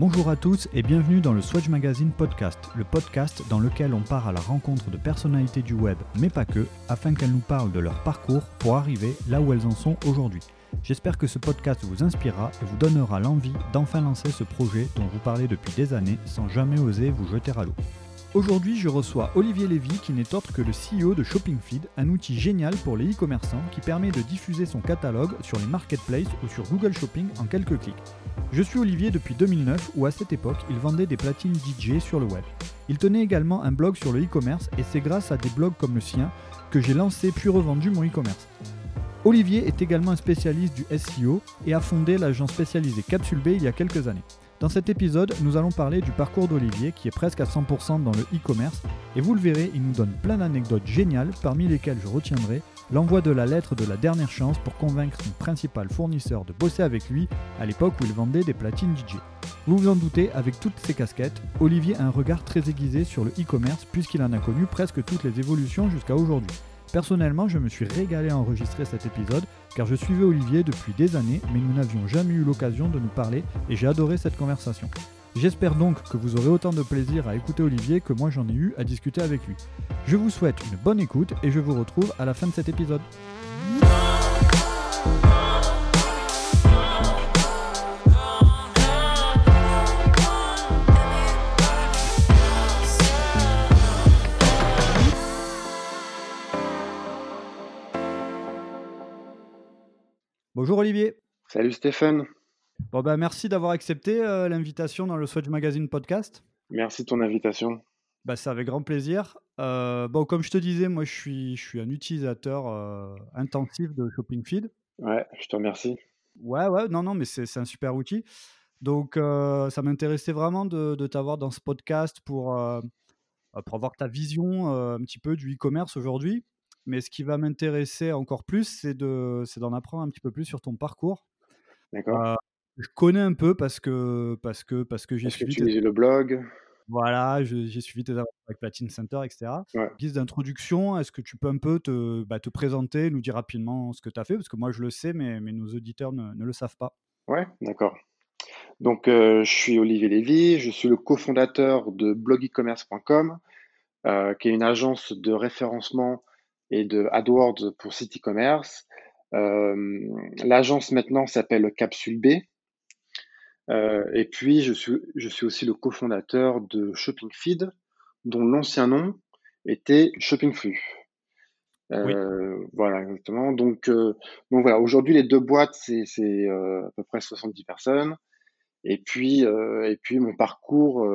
Bonjour à tous et bienvenue dans le Swatch Magazine Podcast, le podcast dans lequel on part à la rencontre de personnalités du web, mais pas que, afin qu'elles nous parlent de leur parcours pour arriver là où elles en sont aujourd'hui. J'espère que ce podcast vous inspirera et vous donnera l'envie d'enfin lancer ce projet dont vous parlez depuis des années sans jamais oser vous jeter à l'eau. Aujourd'hui, je reçois Olivier Lévy qui n'est autre que le CEO de ShoppingFeed, un outil génial pour les e-commerçants qui permet de diffuser son catalogue sur les marketplaces ou sur Google Shopping en quelques clics. Je suis Olivier depuis 2009 où à cette époque, il vendait des platines DJ sur le web. Il tenait également un blog sur le e-commerce et c'est grâce à des blogs comme le sien que j'ai lancé puis revendu mon e-commerce. Olivier est également un spécialiste du SEO et a fondé l'agence spécialisée Capsule B il y a quelques années. Dans cet épisode, nous allons parler du parcours d'Olivier qui est presque à 100% dans le e-commerce et vous le verrez, il nous donne plein d'anecdotes géniales parmi lesquelles je retiendrai l'envoi de la lettre de la dernière chance pour convaincre son principal fournisseur de bosser avec lui à l'époque où il vendait des platines DJ. Vous vous en doutez, avec toutes ces casquettes, Olivier a un regard très aiguisé sur le e-commerce puisqu'il en a connu presque toutes les évolutions jusqu'à aujourd'hui. Personnellement, je me suis régalé à enregistrer cet épisode car je suivais Olivier depuis des années, mais nous n'avions jamais eu l'occasion de nous parler et j'ai adoré cette conversation. J'espère donc que vous aurez autant de plaisir à écouter Olivier que moi j'en ai eu à discuter avec lui. Je vous souhaite une bonne écoute et je vous retrouve à la fin de cet épisode. Bonjour Olivier. Salut Stéphane. Bon ben merci d'avoir accepté euh, l'invitation dans le Swatch Magazine podcast. Merci de ton invitation. Bah, c'est avec grand plaisir. Euh, bon, comme je te disais, moi je suis, je suis un utilisateur euh, intensif de Shopping Feed. Ouais, je te remercie. Ouais, ouais, non, non, mais c'est un super outil. Donc ça m'intéressait vraiment de, de t'avoir dans ce podcast pour, pour avoir ta vision un petit peu du e-commerce aujourd'hui. Mais ce qui va m'intéresser encore plus, c'est d'en apprendre un petit peu plus sur ton parcours. D'accord. je connais un peu parce que, parce que, parce que j'ai suivi. Que tu tes... le blog Voilà, j'ai suivi tes aventures avec Platine Center, etc. Ouais. Guise d'introduction, est-ce que tu peux un peu te, bah, te présenter, nous dire rapidement ce que tu as fait? Parce que moi, je le sais, mais, mais nos auditeurs ne, ne le savent pas. Ouais, d'accord. Donc, euh, je suis Olivier Lévy, je suis le cofondateur de blogecommerce.com, euh, qui est une agence de référencement et de AdWords pour site e-commerce. Euh, L'agence maintenant s'appelle Capsule B. Euh, et puis, je suis, je suis aussi le cofondateur de Shopping Feed, dont l'ancien nom était Shopping Flux. Euh, Voilà, exactement. Donc, euh, donc voilà, aujourd'hui, les deux boîtes, c'est euh, à peu près 70 personnes. Et puis, euh, et puis mon parcours,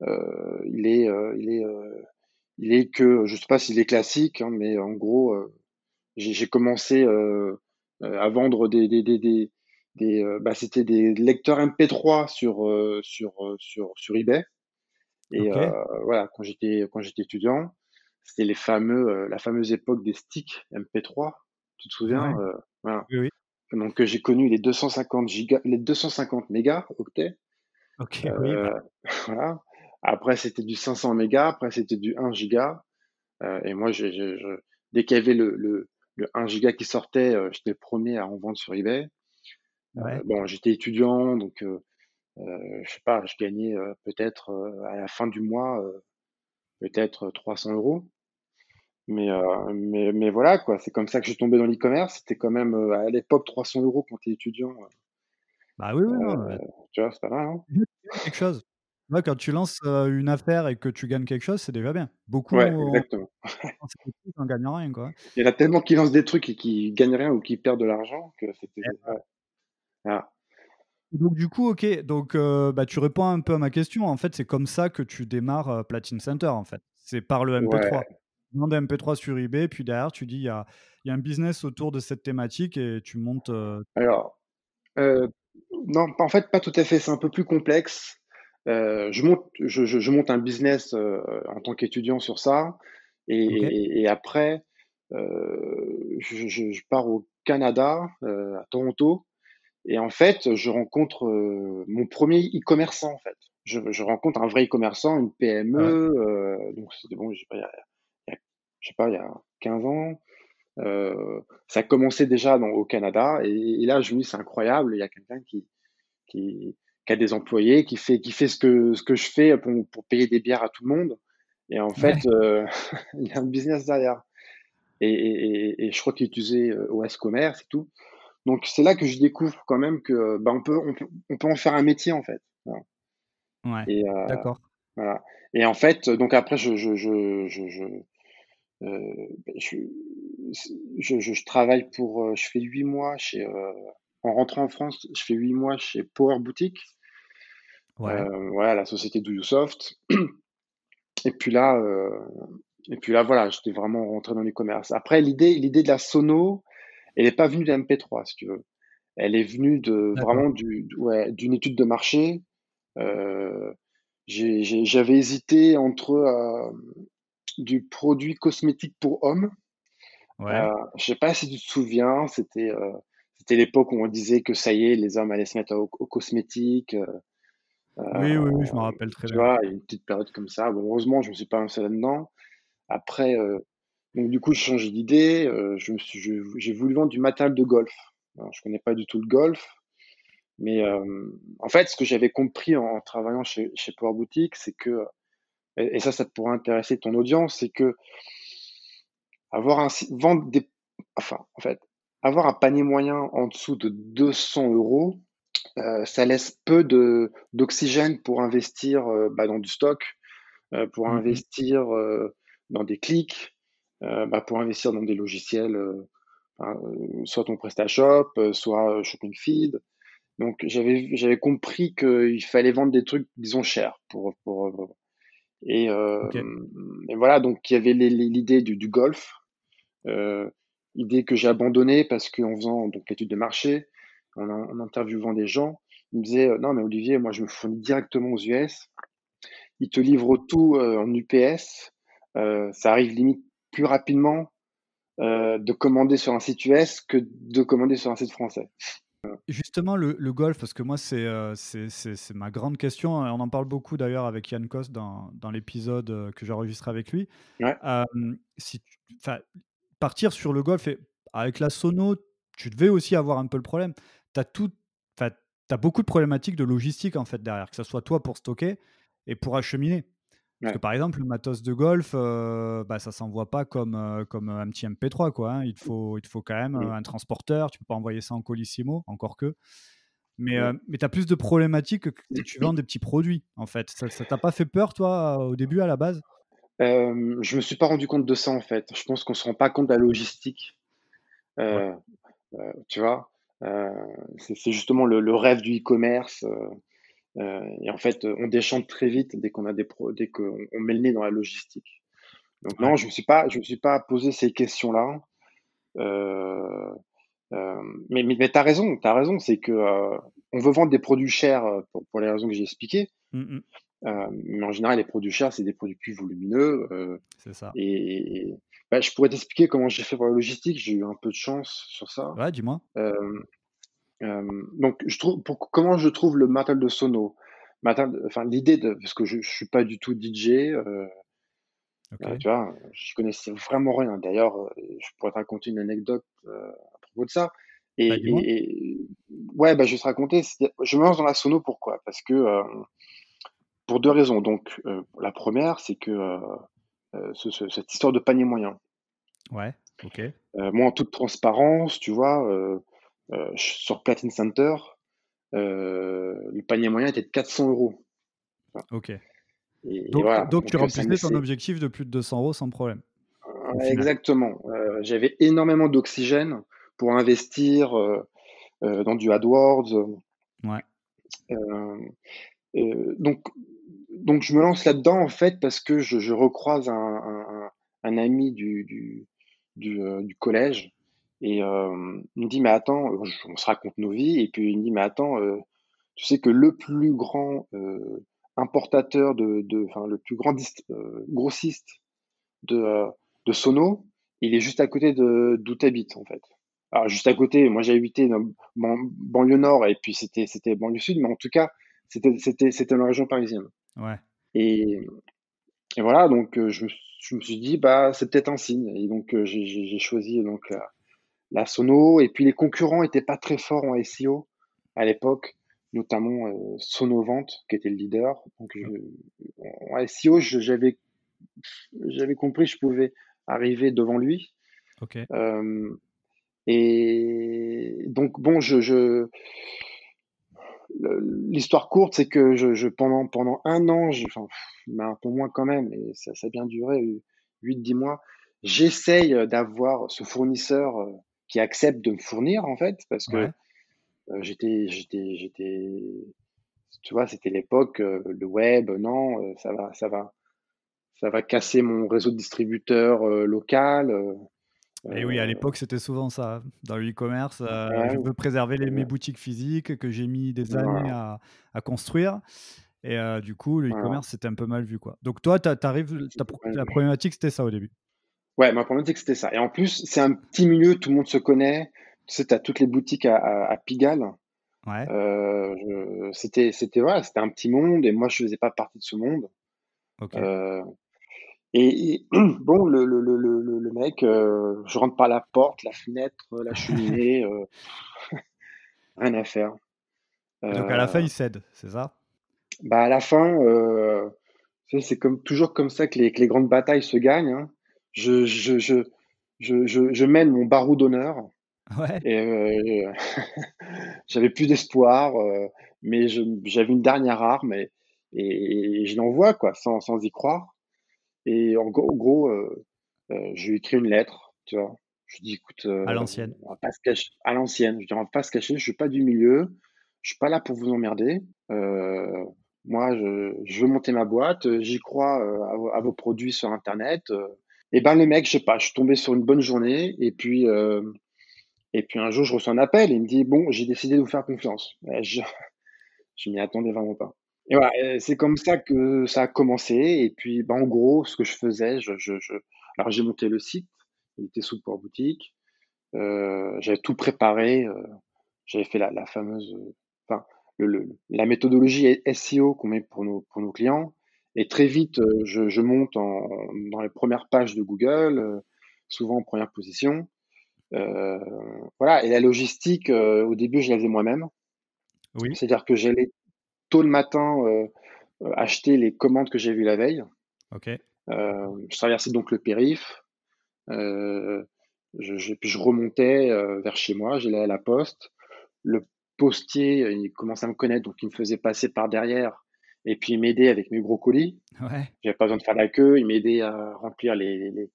il est, il est il est que, je sais pas s'il est classique, hein, mais en gros, euh, j'ai commencé euh, euh, à vendre des, des, des, des, des bah, c'était des lecteurs MP3 sur sur sur sur eBay. Et voilà, quand j'étais quand j'étais étudiant, c'était les fameux la fameuse époque des sticks MP3. Tu te souviens voilà. oui, oui. Donc j'ai connu les 250 gigas, les 250 mégas octets. Ok. oui, bah. Voilà. Après, c'était du 500 mégas, après, c'était du 1 giga. Euh, et moi, je, je, je, dès qu'il y avait le, le, le, 1 giga qui sortait, euh, j'étais le premier à en vendre sur eBay. Euh, ouais. bon, j'étais étudiant, donc je sais pas, je gagnais peut-être à la fin du mois, peut-être 300 euros. Mais, mais, mais voilà, quoi. C'est comme ça que je suis tombé dans l'e-commerce. C'était quand même à l'époque 300 euros quand tu es étudiant. Bah oui, oui, non, mais... Tu vois, c'est pas mal. Hein quelque chose. Ouais, quand tu lances une affaire et que tu gagnes quelque chose, c'est déjà bien. Beaucoup ouais, exactement. n'en gagnent rien. Quoi. Il y en a tellement qui lancent des trucs et qui gagnent rien ou qui perdent de l'argent que c'était. Ouais. Ah. Donc du coup, ok, donc euh, bah, tu réponds un peu à ma question. En fait, c'est comme ça que tu démarres euh, Platine Center. En fait, c'est par le MP3. Ouais. Tu demandes MP3 sur eBay, puis derrière, tu dis il y a, y a, un business autour de cette thématique et tu montes. Alors, non, en fait, pas tout à fait. C'est un peu plus complexe. Euh, je, monte, je, je, je, monte un business euh, en tant qu'étudiant sur ça. Et, okay. et, et après, euh, je, je, pars au Canada, à Toronto. Et en fait, je rencontre mon premier e-commerçant, en fait. Je, rencontre un vrai e-commerçant, une PME. Ouais. donc, c'était bon, je sais pas, il y a, il y a, je sais pas, il y a 15 ans. ça a commencé déjà dans, au Canada. Et, et là, je me dis, c'est incroyable. Il y a quelqu'un qui, qui, qui a des employés, qui fait, qui fait ce que, ce que je fais pour, pour payer des bières à tout le monde. Et en fait, euh, il y a un business derrière. Et, et, et je crois qu'il utilisait euh, OS Commerce et tout. Donc c'est là que je découvre quand même que bah, on, peut, on, peut, on peut en faire un métier en fait. Ouais, euh, d'accord. Voilà. Et en fait, donc après, je, je, je, je, je, euh, je, je, je, travaille pour, je fais huit mois chez, euh, en rentrant en France, je fais huit mois chez Power Boutique. Ouais. Euh, voilà, la société Do Soft. Et puis là, euh, et puis là, voilà, j'étais vraiment rentré dans les commerces. Après, l'idée, l'idée de la sono, elle n'est pas venue de MP3, si tu veux. Elle est venue de vraiment du, ouais, d'une étude de marché. Euh, j'avais hésité entre euh, du produit cosmétique pour hommes. Ouais. Euh, je sais pas si tu te souviens, c'était c'était l'époque où on disait que ça y est, les hommes allaient se mettre au, cosmétique. Euh, oui, oui, oui, je me rappelle très tu bien. vois, une petite période comme ça. Bon, heureusement, je me suis pas lancé là-dedans. Après, donc du coup, j'ai changé d'idée. suis, j'ai voulu vendre du matériel de golf. Alors, je connais pas du tout le golf, mais en fait, ce que j'avais compris en, travaillant chez, chez Power Boutique, c'est que, et, et, ça, ça pourrait intéresser ton audience, c'est que avoir un vendre des, enfin, en fait, avoir un panier moyen en dessous de 200 euros, euh, ça laisse peu de d'oxygène pour investir euh, bah, dans du stock, euh, pour mmh investir dans des clics, bah, pour investir dans des logiciels, soit ton PrestaShop, soit Shopping Feed. Donc j'avais j'avais compris qu'il fallait vendre des trucs disons chers pour pour et, okay. et voilà donc il y avait l'idée du, du golf idée que j'ai abandonnée parce qu'en faisant donc l'étude de marché, en, en, interviewant des gens, ils me disaient non mais Olivier, moi je me fournis directement aux US, ils te livrent tout euh, en UPS, euh, ça arrive limite plus rapidement euh, de commander sur un site US que de commander sur un site français. Justement, le, le, golf, parce que moi, c'est c'est ma grande question. On en parle beaucoup d'ailleurs avec Yann Kos dans, dans l'épisode que j'ai enregistré avec lui. Ouais. Euh, si, partir sur le golf et avec la sono, tu devais aussi avoir un peu le problème. Tu as tout, as beaucoup de problématiques de logistique en fait derrière, que ce soit toi pour stocker et pour acheminer. Parce que par exemple, le matos de golf, euh, bah, ça s'envoie pas comme, euh, comme un petit MP3. Quoi, hein. il, faut, il te faut quand même un transporteur. Tu peux pas envoyer ça en colissimo, encore que. Mais, euh, mais tu as plus de problématiques que tu vends des petits produits, en fait. Ça t'a pas fait peur, toi, au début, à la base? Euh, je me suis pas rendu compte de ça en fait. Je pense qu'on se rend pas compte de la logistique. Euh, euh, tu vois, c'est justement le, le, rêve du e-commerce. Euh, euh, et en fait, on déchante très vite dès qu'on a des pro dès qu'on on met le nez dans la logistique. Donc non, je me suis pas, je me suis pas posé ces questions-là. mais mais, mais tu as raison, tu as raison, c'est que on veut vendre des produits chers pour, pour les raisons que j'ai expliquées. Mmh euh, mais en général, les produits chers, c'est des produits plus volumineux. Euh, c'est ça. Et, bah, je pourrais t'expliquer comment j'ai fait pour la logistique. J'ai eu un peu de chance sur ça. Ouais, dis-moi. Euh, donc, je trouve, pour, comment je trouve le matériel de sono? Enfin, l'idée de, parce que je, je suis pas du tout DJ. Okay. tu vois, je connaissais vraiment rien. D'ailleurs, je pourrais te raconter une anecdote à propos de ça. Et, bah, et, ouais, bah, je vais te raconter. Je me lance dans la sono pourquoi? Parce que pour deux raisons. Donc, euh, la première, c'est que euh, euh, ce, ce, cette histoire de panier moyen. Ouais, ok. Moi, en toute transparence, tu vois, sur Platin Center, le panier moyen était de 400 euros. Ok. Et, donc, voilà. donc, donc, tu remplissais ton objectif de plus de 200 euros sans problème. exactement. J'avais énormément d'oxygène pour investir dans du AdWords. Ouais. donc, donc je me lance là-dedans en fait parce que je, recroise un, ami du, euh, collège et il me dit mais attends, on se raconte nos vies et puis il me dit mais attends, euh, tu sais que le plus grand euh, importateur de, de, le plus grand grossiste de, de Sono, il est juste à côté de d'où tu habites en fait. Alors juste à côté, moi j'ai habité dans banlieue nord et puis c'était banlieue sud, mais en tout cas c'était c'était c'était la région parisienne. Ouais. Et, et voilà, donc euh, je, me, je, me suis dit, bah, c'est peut-être un signe. Et donc euh, j'ai choisi donc la, la, sono. Et puis les concurrents n'étaient pas très forts en SEO à l'époque. notamment Sonovant, qui était le leader. Donc, en SEO, j'avais j'avais compris que je pouvais arriver devant lui. Ok. et donc, bon, je, je l'histoire courte, c'est que je, je, pendant, pendant un an, je, enfin, un peu moins quand même, et ça, ça a bien duré, 8-10 mois, j'essaye d'avoir ce fournisseur qui accepte de me fournir, en fait, parce que j'étais, j'étais, j'étais, tu vois, c'était l'époque, le web, non, ça va, ça va, ça va casser mon réseau de distributeurs local. Et oui, à euh, l'époque, c'était souvent ça. Dans le e-commerce, euh, je veux préserver les, mes boutiques physiques que j'ai mis des années à, à, construire. Et euh, du coup, le e-commerce, c'était un peu mal vu. Quoi. Donc, toi, tu arrives, la problématique, c'était ça au début? Ouais, ma problématique, c'était ça. Et en plus, c'est un petit milieu, tout le monde se connaît. Tu sais, tu as toutes les boutiques à, à, Pigalle. Ouais. Euh, c'était, c'était, voilà, c'était un petit monde et moi, je faisais pas partie de ce monde. Ok. Et, bon, le, le, le, le mec, euh, je rentre par la porte, la fenêtre, la cheminée, euh, rien à faire. Donc à la fin, il cède, c'est ça? Bah à la fin, euh, c'est comme toujours comme ça que les, que les grandes batailles se gagnent. Hein. Je, je, je, je, je, mène mon barreau d'honneur. Ouais. Et j'avais plus d'espoir, mais j'avais une dernière arme et, et, et je l'envoie quoi, sans, sans y croire. Et en gros, euh, euh, je lui écrit une lettre, tu vois. Je dis, écoute, euh, à l'ancienne. On va pas se cacher. À l'ancienne. Je dis, on va pas se cacher. Je suis pas du milieu. Je suis pas là pour vous emmerder. Euh, moi, je, je, veux monter ma boîte. J'y crois euh, à, vos produits sur Internet. Et ben, le mec, je sais pas, je suis tombé sur une bonne journée. Et puis, et puis un jour, je reçois un appel. Et il me dit, bon, j'ai décidé de vous faire confiance. Je, je m'y attendais vraiment pas. Et voilà, c'est comme ça que ça a commencé. Et puis, bah, en gros, ce que je faisais, je, je, je... alors j'ai monté le site, il était sous port boutique. Euh, j'avais tout préparé. Euh, j'avais fait la, la fameuse, enfin, le, le, la méthodologie SEO qu'on met pour nos, pour nos clients. Et très vite, euh, je, je monte en, dans les premières pages de Google, souvent en première position. Voilà. Et la logistique, au début, je la faisais moi-même. Oui. C'est-à-dire que j'allais tôt le matin euh, euh, acheter les commandes que j'ai vues la veille. Ok. Euh, je traversais donc le périph. je, je, puis je remontais vers chez moi, j'allais à la poste. Le postier, il commençait à me connaître, donc il me faisait passer par derrière et puis il m'aidait avec mes gros colis. Ouais. J'avais pas besoin de faire la queue, il m'aidait à remplir les, les,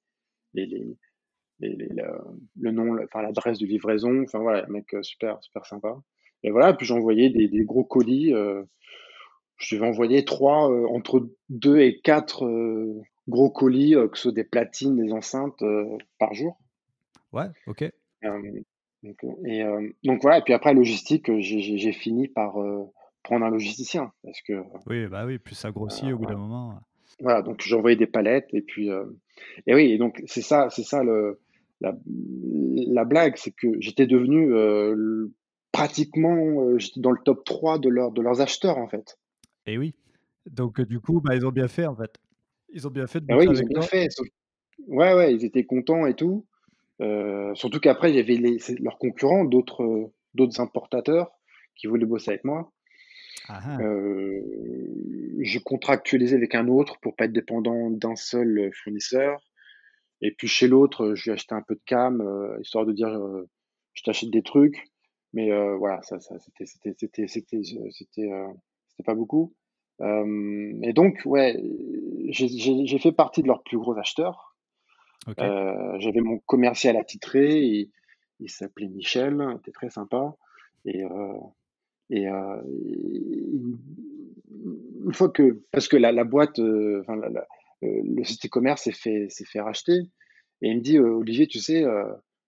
les, les le nom, enfin l'adresse de livraison. Enfin voilà, mec super super sympa. Et voilà, puis j'envoyais des, des, gros colis. Euh, je devais envoyer trois, euh, entre deux et quatre euh, gros colis, que ce soit des platines, des enceintes, par jour. Ouais, ok. donc, et, donc voilà, et puis après, logistique, j'ai fini par prendre un logisticien. Parce que, oui, bah oui, plus ça grossit au bout d'un moment. Voilà, donc j'envoyais des palettes, et puis. et oui, et donc c'est ça, c'est ça le, la, la blague, c'est que j'étais devenu pratiquement, j'étais dans le top 3 de, leur, de leurs acheteurs, en fait. Et oui. Donc, du coup, bah, ils ont bien fait, en fait. Ils ont bien fait de ah oui, ils ont bien fait. Ouais, ouais, ils étaient contents et tout. Euh, surtout qu'après, il y avait les, leurs concurrents, d'autres, importateurs qui voulaient bosser avec moi. Ah, ah. Euh, je contractualisais avec un autre pour pas être dépendant d'un seul fournisseur. Et puis chez l'autre, je lui achetais un peu de cam, histoire de dire je t'achète des trucs. Mais euh, voilà, ça, ça c'était, c'était, c'était, c'était, c'était, euh, c'était pas beaucoup. Euh, et donc, ouais, j'ai, fait partie de leurs plus gros acheteurs. Euh, j'avais mon commercial attitré, et, il s'appelait Michel, il était très sympa. Et, euh, et euh, une fois que, parce que la, la boîte, enfin, la, la, le site e-commerce s'est fait, s'est fait racheter, et il me dit, Olivier, tu sais,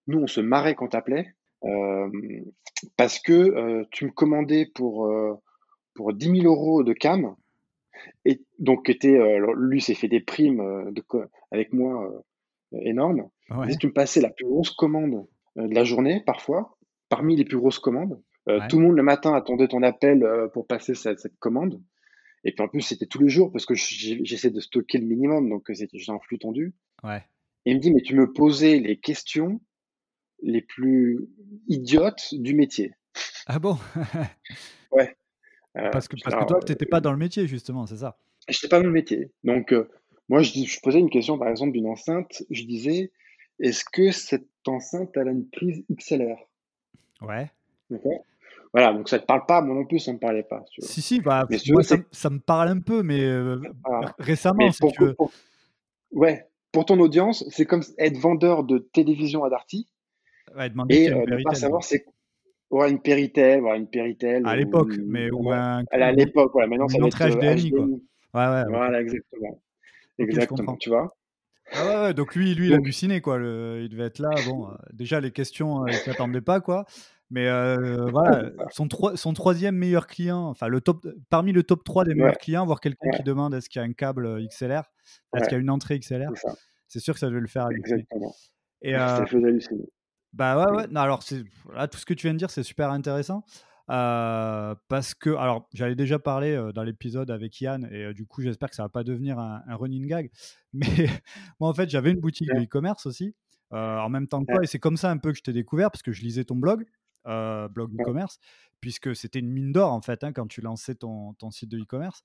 nous, on se marrait quand t'appelais. Euh, parce que euh, tu me commandais pour, euh, pour 10 000 euros de cam, et donc était, lui s'est fait des primes de, avec moi énormes. Et tu me passais la plus grosse commande de la journée, parfois, parmi les plus grosses commandes. Tout le monde le matin attendait ton appel pour passer cette, cette, commande. Et puis en plus, c'était tous les jours parce que j'essaie de stocker le minimum, donc j'étais en flux tendu. Ouais. Et il me dit, mais tu me posais les questions les plus idiotes du métier. Ah bon? Ouais. parce que, parce que toi, tu n'étais pas dans le métier, justement, c'est ça? Je n'étais pas dans le métier. Donc, moi, je, je, posais une question, par exemple, d'une enceinte. Je disais, est-ce que cette enceinte, elle a une prise XLR Ouais. Voilà, donc ça ne te parle pas, moi non plus, ça ne me parlait pas. Si, si, bah, moi, ça, me parle un peu, mais récemment, Ouais, pour ton audience, c'est comme être vendeur de télévision à Darty ouais, et ne pas savoir c'est Ouais, une Péritel, voilà, une Péritel. À l'époque, mais ou un... À l'époque, voilà. Maintenant, ça va être HDMI, quoi. Ouais, ouais. Voilà, exactement. exactement, tu vois. Ah ouais, donc lui, lui, il a halluciné, quoi. il devait être là. Bon, euh, déjà, les questions, euh, il ne s'attendait pas, quoi. Mais euh, voilà, son, son troisième meilleur client, enfin, le top, parmi le top 3 des meilleurs clients, voir quelqu'un qui demande est-ce qu'il y a un câble XLR, est-ce qu'il y a une entrée XLR, c'est sûr que ça devait le faire. Exactement. Et, ça fait halluciner. Bah ouais, ouais. Non, alors, là, tout ce que tu viens de dire, c'est super intéressant. parce que, alors, j'avais déjà parlé dans l'épisode avec Yann, et du coup, j'espère que ça va pas devenir un, running gag. Mais moi, en fait, j'avais une boutique de e-commerce aussi, en même temps que toi, et c'est comme ça un peu que je t'ai découvert, parce que je lisais ton blog, blog e-commerce, puisque c'était une mine d'or, en fait, hein, quand tu lançais ton, ton site de e-commerce.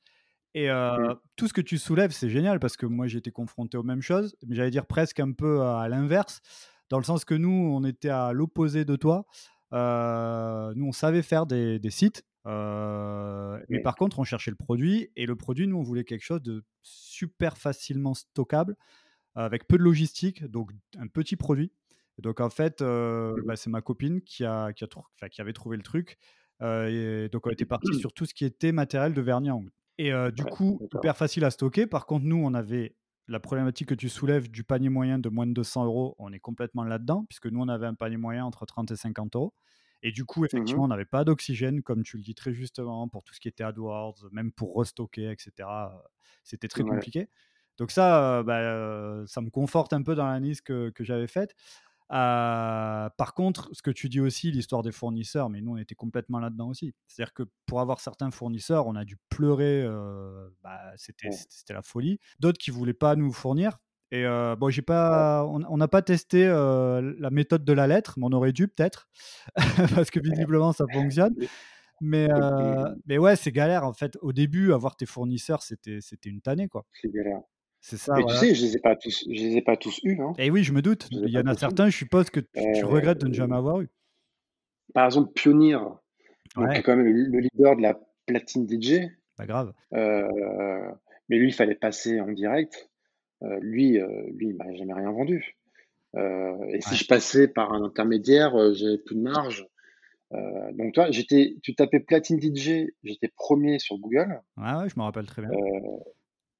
Et mmh. tout ce que tu soulèves, c'est génial, parce que moi, j'ai été confronté aux mêmes choses, mais j'allais dire presque un peu à l'inverse dans le sens que nous, on était à l'opposé de toi. Euh, nous, on savait faire des, sites, euh, mais par contre, on cherchait le produit. Et le produit, nous, on voulait quelque chose de super facilement stockable, avec peu de logistique, donc un petit produit. donc, en fait, euh, mmh bah, c'est ma copine qui, a, qui, a, qui avait trouvé le truc. et donc, on était parti sur tout ce qui était matériel de vernis à ongles. Et du coup, hyper facile à stocker. Par contre, nous, on avait la problématique que tu soulèves du panier moyen de moins de 200 euros, on est complètement là-dedans, puisque nous, on avait un panier moyen entre 30 et 50 euros. Et du coup, mmh effectivement, on n'avait pas d'oxygène, comme tu le dis très justement, pour tout ce qui était AdWords, même pour restocker, etc. C'était très compliqué. Donc ça, bah, ça me conforte un peu dans l'analyse que, que j'avais faite. Euh, par contre, ce que tu dis aussi, l'histoire des fournisseurs, mais nous on était complètement là-dedans aussi. C'est-à-dire que pour avoir certains fournisseurs, on a dû pleurer, euh, bah, c'était, la folie. D'autres qui voulaient pas nous fournir. Et euh, bon, j'ai pas, on n'a pas testé la méthode de la lettre, mais on aurait dû peut-être, parce que visiblement ça fonctionne. Mais, mais ouais, c'est galère en fait. Au début, avoir tes fournisseurs, c'était, c'était une tannée quoi. C'est galère. C'est ça. Mais tu sais, je les ai pas tous, je les ai pas tous eus. Hein. Et oui, je me doute. Il y en a certains, je suppose que tu, regrettes de ne jamais avoir eu. Par exemple, Pionnier, qui est quand même le leader de la platine DJ. Pas grave. mais lui, il fallait passer en direct. lui, lui, il m'a jamais rien vendu. et si je passais par un intermédiaire, j'avais plus de marge. donc toi, j'étais, tu tapais platine DJ, j'étais premier sur Google. Ouais, ouais, je me rappelle très bien.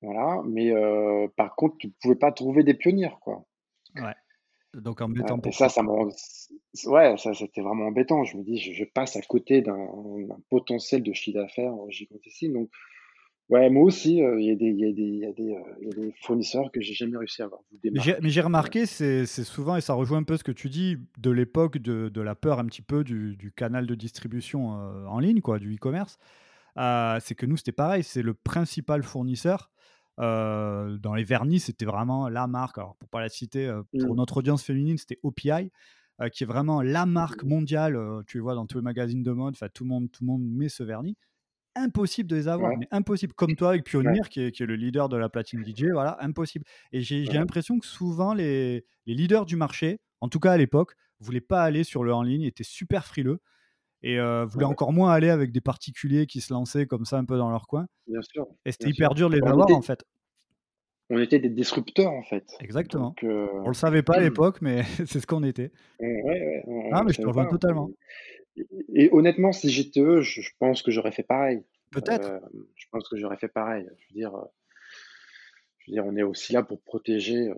Voilà, mais par contre, tu pouvais pas trouver des pionniers, quoi. Ouais. Donc embêtant et ça, ça me ouais, ça, c'était vraiment embêtant. Je me dis: «Je passe à côté d'un potentiel de chiffre d'affaires, gigantesque». Donc ouais, moi aussi, il y a des y y y a fournisseurs que j'ai jamais réussi à avoir. Mais j'ai remarqué, c'est souvent et ça rejoint un peu ce que tu dis, de l'époque de de la peur un petit peu du du canal de distribution, en ligne, quoi, du e-commerce. C'est que nous, c'était pareil, c'est le principal fournisseur euh, dans les vernis, c'était vraiment la marque. Alors, pour pas la citer, euh, pour mmh. notre audience féminine, c'était OPI, euh, qui est vraiment la marque mmh. mondiale. tu vois dans tous les magazines de mode. Enfin, tout le monde, tout le monde met ce vernis. Impossible de les avoir, mais impossible. Comme toi avec qui, est, qui, est, le leader de la platine DJ, voilà, impossible. Et j'ai l'impression que souvent les, les, leaders du marché, en tout cas à l'époque, voulaient pas aller sur le en ligne, étaient super frileux et voulaient encore moins aller avec des particuliers qui se lançaient comme ça un peu dans leur coin. Bien sûr. Et c'était hyper dur de les avoir en fait. On était des disrupteurs en fait. Exactement. On On le savait pas à l'époque, mais c'est ce qu'on était. Ouais, ouais, ah, mais je te rejoins totalement. Et, honnêtement, si j'étais eux, je, pense que j'aurais fait pareil. Peut-être. je pense que j'aurais fait pareil. Je veux dire, je veux dire, on est aussi là pour protéger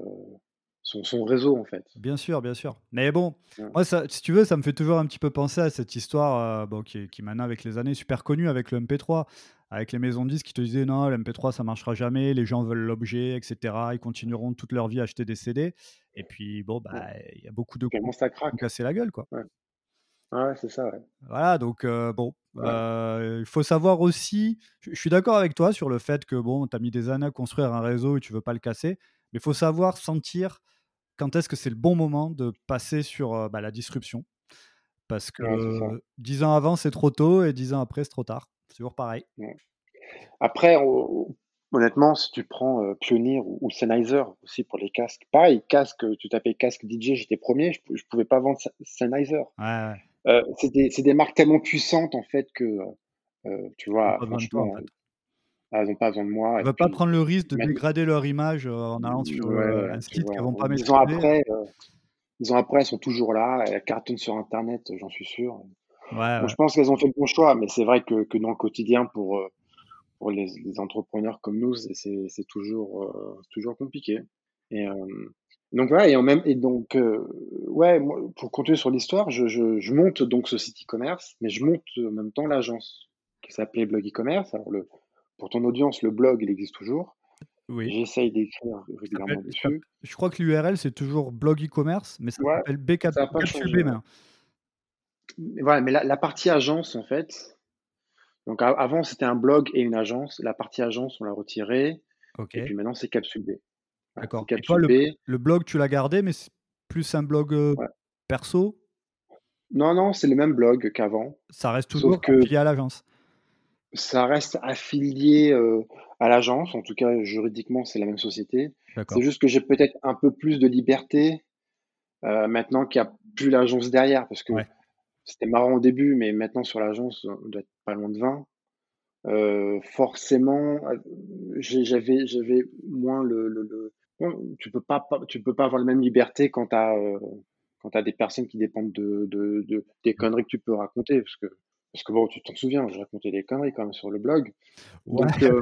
son, réseau en fait. Bien sûr, bien sûr. Mais bon, moi, ça, si tu veux, ça me fait toujours un petit peu penser à cette histoire euh, bon, qui, qui maintenant avec les années super connue avec le MP3, avec les maisons de disques qui te disaient non, le MP3 ça marchera jamais, les gens veulent l'objet, etc. Ils continueront toute leur vie à acheter des CD. Et puis bon, bah il y a beaucoup de Comment ça craque casser la gueule quoi. Ouais. c'est ça. Voilà, donc euh, bon, euh, il faut savoir aussi, je suis d'accord avec toi sur le fait que bon, tu as mis des années à construire un réseau et tu veux pas le casser, mais il faut savoir sentir quand est-ce que c'est le bon moment de passer sur bah, la disruption? Parce que Ouais, c'est ça. 10 ans avant, c'est trop tôt et 10 ans après, c'est trop tard. C'est toujours pareil. Ouais. Après, honnêtement, si tu prends euh, Pioneer ou, ou Sennheiser aussi pour les casques, pareil, casque, tu tapais casque DJ, j'étais premier, je, je pouvais pas vendre Sen- Sennheiser. Ouais. Euh, c'est des, marques tellement puissantes en fait que, euh, tu vois, toi, en fait. elles n'ont pas besoin de moi. Ils Et veulent pas prendre le risque de maintenant- dégrader leur image euh, en allant sur ouais, euh, ouais, un site vois, qu'elles vont pas dix ans après, euh, dix ans après, elles sont toujours là, elles cartonnent sur Internet, j'en suis sûr. Ouais, Bon, ouais. je pense qu'elles ont fait le bon choix, mais c'est vrai que, que dans le quotidien, pour, euh, pour les, les entrepreneurs comme nous, c'est- toujours, euh, toujours compliqué. Et donc voilà, et en même et donc euh, ouais, moi, pour continuer sur l'histoire, je, je, je monte donc ce site e-commerce, mais je monte en même temps l'agence qui s'appelait Blog e-commerce. Alors le pour ton audience, le blog il existe toujours. Oui. J'essaye d'écrire régulièrement dessus. Je crois que l'URL, c'est toujours blog e-commerce, mais ça s'appelle B4, ça a pas Capsule changé, B ouais. Mais voilà, mais la, la partie agence en fait. Donc avant c'était un blog et une agence. La partie agence on l'a retirée Ok, et puis maintenant c'est Capsule B. Voilà, d'accord. Et toi, le, B. le blog, tu l'as gardé, mais c'est plus un blog euh, Ouais. perso? Non, non, c'est le même blog qu'avant, Ça reste toujours que affilié à l'agence. Ça reste affilié euh, à l'agence. En tout cas, juridiquement, c'est la même société. C'est juste que j'ai peut-être un peu plus de liberté euh, maintenant qu'il n'y a plus l'agence derrière, parce que Ouais. c'était marrant au début, mais maintenant sur l'agence, on doit être pas loin de 20. Euh, forcément, j'avais j'avais moins le, le, le- bon, tu peux pas, tu peux pas avoir la même liberté quand tu as quand t'as des personnes qui dépendent de, de, de des conneries que tu peux raconter parce que parce que bon tu t'en souviens je racontais des conneries quand même sur le blog Ouais. donc euh,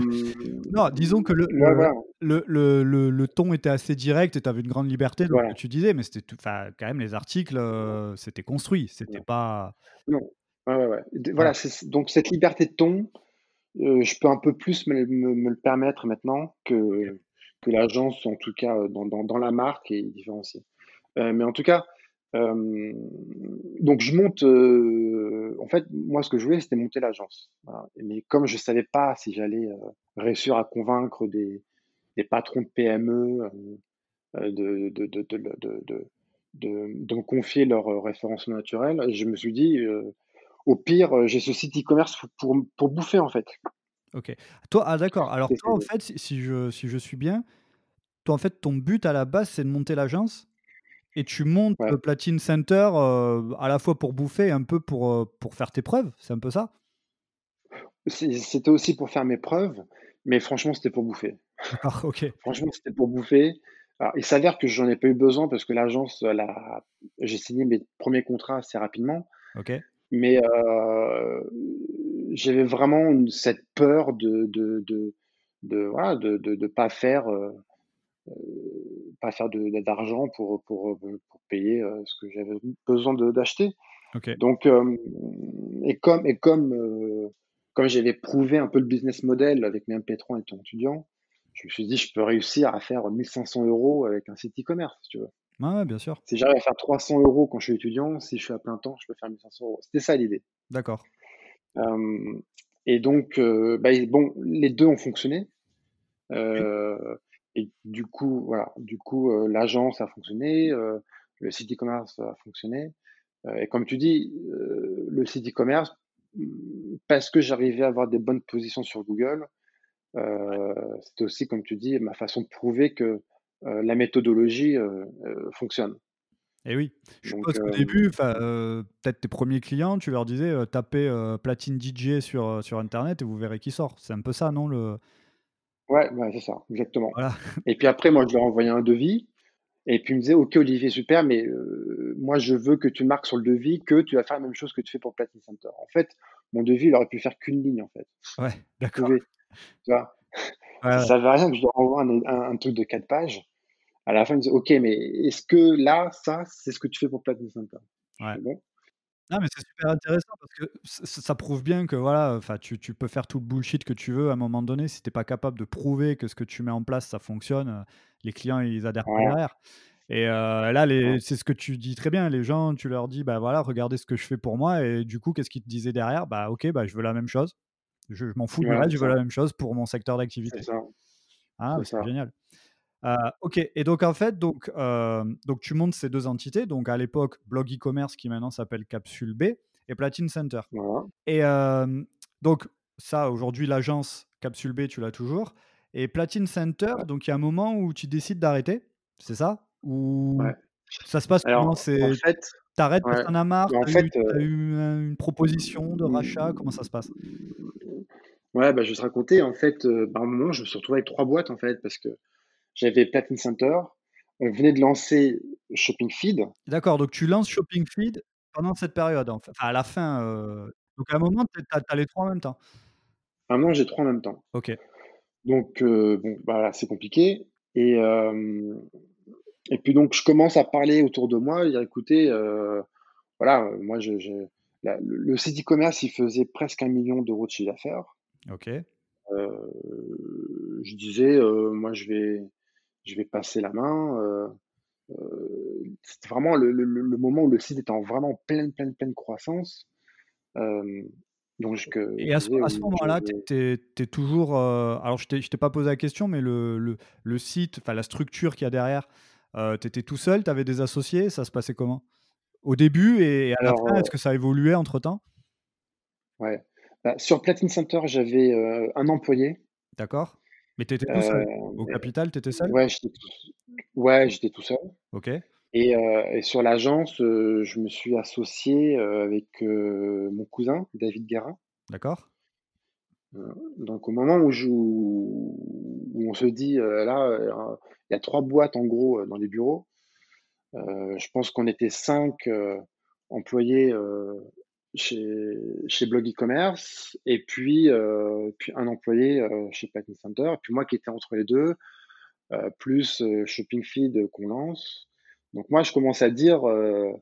Non, disons que le, ouais, le, voilà. le, le, le- le ton était assez direct et tu avais une grande liberté dans Voilà. ce que tu disais, mais c'était tout, enfin, quand même, les articles, euh, c'était construit. C'était Ouais. pas. non ouais, ouais, ouais. De- Voilà. donc cette liberté de ton euh, je peux un peu plus me, me, me le permettre maintenant que que l'agence en tout cas dans, dans, dans la marque est différenciée mais en tout cas euh, donc je monte. Euh, en fait, moi, ce que je voulais, c'était monter l'agence. Mais comme je savais pas si j'allais euh, réussir à convaincre des, patrons de PME de me confier leur référencement naturel, je me suis dit, au pire, j'ai ce site e-commerce pour, bouffer en fait. Ok. Toi, ah, d'accord. Alors toi, en fait, je si je suis bien, toi, en fait, ton but à la base, c'est de monter l'agence? Et tu montes Ouais. le Platine Center euh, à la fois pour bouffer et un peu pour, euh, pour faire tes preuves. C'est un peu ça? c'était aussi pour faire mes preuves mais franchement c'était pour bouffer D'accord, ok. Franchement, c'était pour bouffer. Alors, il s'avère que j'en ai pas eu besoin parce que l'agence, elle a- j'ai signé mes premiers contrats assez rapidement. Ok. Mais euh, j'avais vraiment une- cette peur de de de de voilà de de, de pas faire euh, euh, pas faire de d'argent pour pour pour payer ce que j'avais besoin d'acheter. Ok. Donc euh, et comme et comme euh, comme j'avais prouvé un peu le business model avec mes MP3 étant étudiant, je me suis dit je peux réussir à faire 1500 euros avec un site e-commerce, si tu veux. Ouais, bien sûr. Si j'arrive à faire 300 euros quand je suis étudiant, si je suis à plein temps, je peux faire 1500 euros. C'était ça l'idée. D'accord. Euh, et donc, bah, bon, les deux ont fonctionné. Et du coup, voilà, du coup, euh, l'agence a fonctionné, euh, le site e-commerce a fonctionné. Euh, et comme tu dis, le site e-commerce, mm, parce que j'arrivais à avoir des bonnes positions sur Google, c'était aussi, comme tu dis, ma façon de prouver que la méthodologie fonctionne. Et oui, je Donc, suppose qu'au début, peut-être tes premiers clients, tu leur disais tapez platine DJ sur, sur Internet et vous verrez qui sort. C'est un peu ça, non le... ouais, ouais, c'est ça, exactement. Voilà. Et puis après, moi, je leur envoyais un devis. Et puis, ils me disaient, OK, Olivier, super, mais euh, moi, je veux que tu marques sur le devis que tu vas faire la même chose que tu fais pour Platine Center. En fait, mon devis, il aurait pu faire qu'une ligne, en fait. Ouais, d'accord. Tu vois. Ouais, Ça servait à rien que je leur envoie un, un- un truc de quatre pages. À la fin, ils me disaient, OK, mais est-ce que là, ça, c'est ce que tu fais pour Platine Center? Ouais. bon, Non, mais c'est super intéressant parce que ça prouve bien que voilà, enfin, tu, tu peux faire tout le bullshit que tu veux à un moment donné. Si t'es pas capable de prouver que ce que tu mets en place, ça fonctionne, euh, les clients, ils adhèrent pas derrière. Et euh, là, ouais, c'est ce que tu dis très bien. Les gens, tu leur dis, bah voilà, regardez ce que je fais pour moi. Et du coup, qu'est-ce qu'ils te disaient derrière? Bah ok, bah je veux la même chose. Je, je m'en fous du ouais, reste, c'est je veux la même chose pour mon secteur c'est d'activité. ça, Ah, c'est c'est génial. OK et donc en fait, donc, donc tu montes ces 2 entités, donc à l'époque Blog e-commerce qui maintenant s'appelle Capsule B et Platine Center Voilà. et donc ça aujourd'hui l'agence Capsule B tu l'as toujours et Platine Center, Ouais, donc il y a un moment où tu décides d'arrêter, c'est ça? Ou ouais. ça se passe comment? Alors, en C'est fait, tu arrêtes parce ouais, que tu en as marre? en Tu as fait, eu as eu, une proposition de rachat? Comment ça se passe? mmh, ouais, bah, je vais te raconter, en fait, heu, bah, à un moment, je me suis retrouvé avec 3 boîtes, en fait, parce que j'avais Platine Center, on venait de lancer Shopping Feed. D'accord, donc tu lances Shopping Feed pendant cette période, enfin à la fin, heu, donc à un moment tu as les 3 en même temps? À un moment, j'ai 3 en même temps. OK, Donc, heu, bon, bah, là, c'est compliqué et hem et puis donc je commence à parler autour de moi, dire: «Écoutez, voilà, moi, je je la le site e-commerce, il faisait presque 1 000 000 de chiffre d'affaires». OK. Je disais, «Moi, je vais je vais passer la main», heu heu, c'était vraiment le le le le moment où le site était en vraiment pleine, pleine, pleine croissance. Hem, donc Et à ce disais: à ce «Oui, je moment-là, tu vais» es toujours, alors je je t'ai pas posé la question, mais le le le site, enfin la structure qu'il y a derrière, heu, tu étais tout seul? Tu avais des associés? Ça se passait comment? Au début et à la fin, est-ce que ça a évolué entre-temps? ouais, bah, sur Platine Center, j'avais, 1 employé, D'accord. Mais tu étais tout seul? Au et capital, tu étais seul? ouais, j'étais tout ouais, j'étais tout seul OK, et et sur l'agence, heu, je me suis associé, avec, mon cousin David Guérin. d'accord. Donc au moment où je où on se dit, là, il y a 3 boîtes en gros, dans les bureaux, je pense qu'on était 5 heu, employés, chez chez Blog e-commerce et puis, heu, puis un employé, heu, chez Packing Center et puis moi qui étais entre les 2, heu, plus, heu, Shopping Feed qu'on lance. Donc moi je commence à dire, heu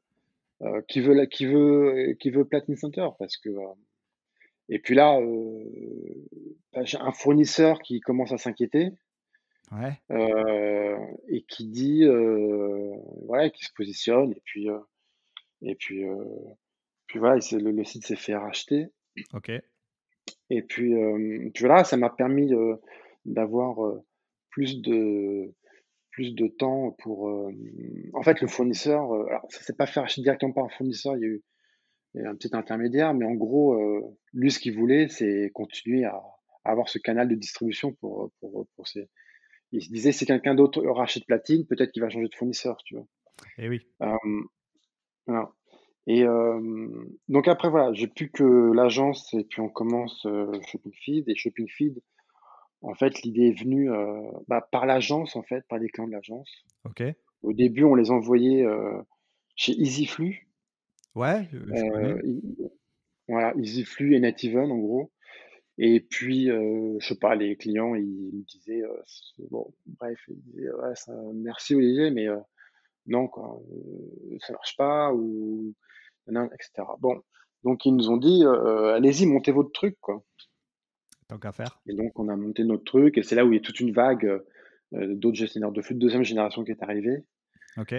heu: «Qui veut la qui veut qui veut Platine Center?» parce que, et puis là, bah, j'ai un fournisseur qui commence à s'inquiéter, Ouais, et qui dit, voilà, qui se positionne et puis, et puis, puis voilà, il le le site s'est fait racheter OK. et puis, hem, puis voilà, ça m'a permis, heu, d'avoir, heu, plus de plus de temps pour, hem en fait, le fournisseur, heu, alors ça s'est pas fait racheter directement par un fournisseur, il y a eu il y a eu un petit intermédiaire, mais en gros, heu, lui, ce qu'il voulait, c'est continuer à à avoir ce canal de distribution pour, pour, pour ses il se disait: «Si quelqu'un d'autre rachète Platine, peut-être qu'il va changer de fournisseur», tu vois? Et oui. Hem, voilà et donc après voilà, j'ai plus que l'agence et puis on commence, Shopping Feed et Shopping Feed, en fait, l'idée est venue, bah, par l'agence, en fait, par les clients de l'agence. OK. Au début, on les envoyait, chez EasyFlux, Ouais, i voilà, EasyFlux et Nativen, en gros et puis, heu, je sais pas, les clients, ils me disaient, bon, bref, ils disaient: «Ouais, ça merci Olivier, mais non quoi, heu, ça marche pas» ou nin et cetera. Bon, donc ils nous ont dit, heu: «Allez-y, montez votre truc, quoi» Tant qu'à faire. et donc on a monté notre truc et c'est là où il y a toute une vague, d'autres gestionnaires de flux de deuxième génération qui est arrivée. OK.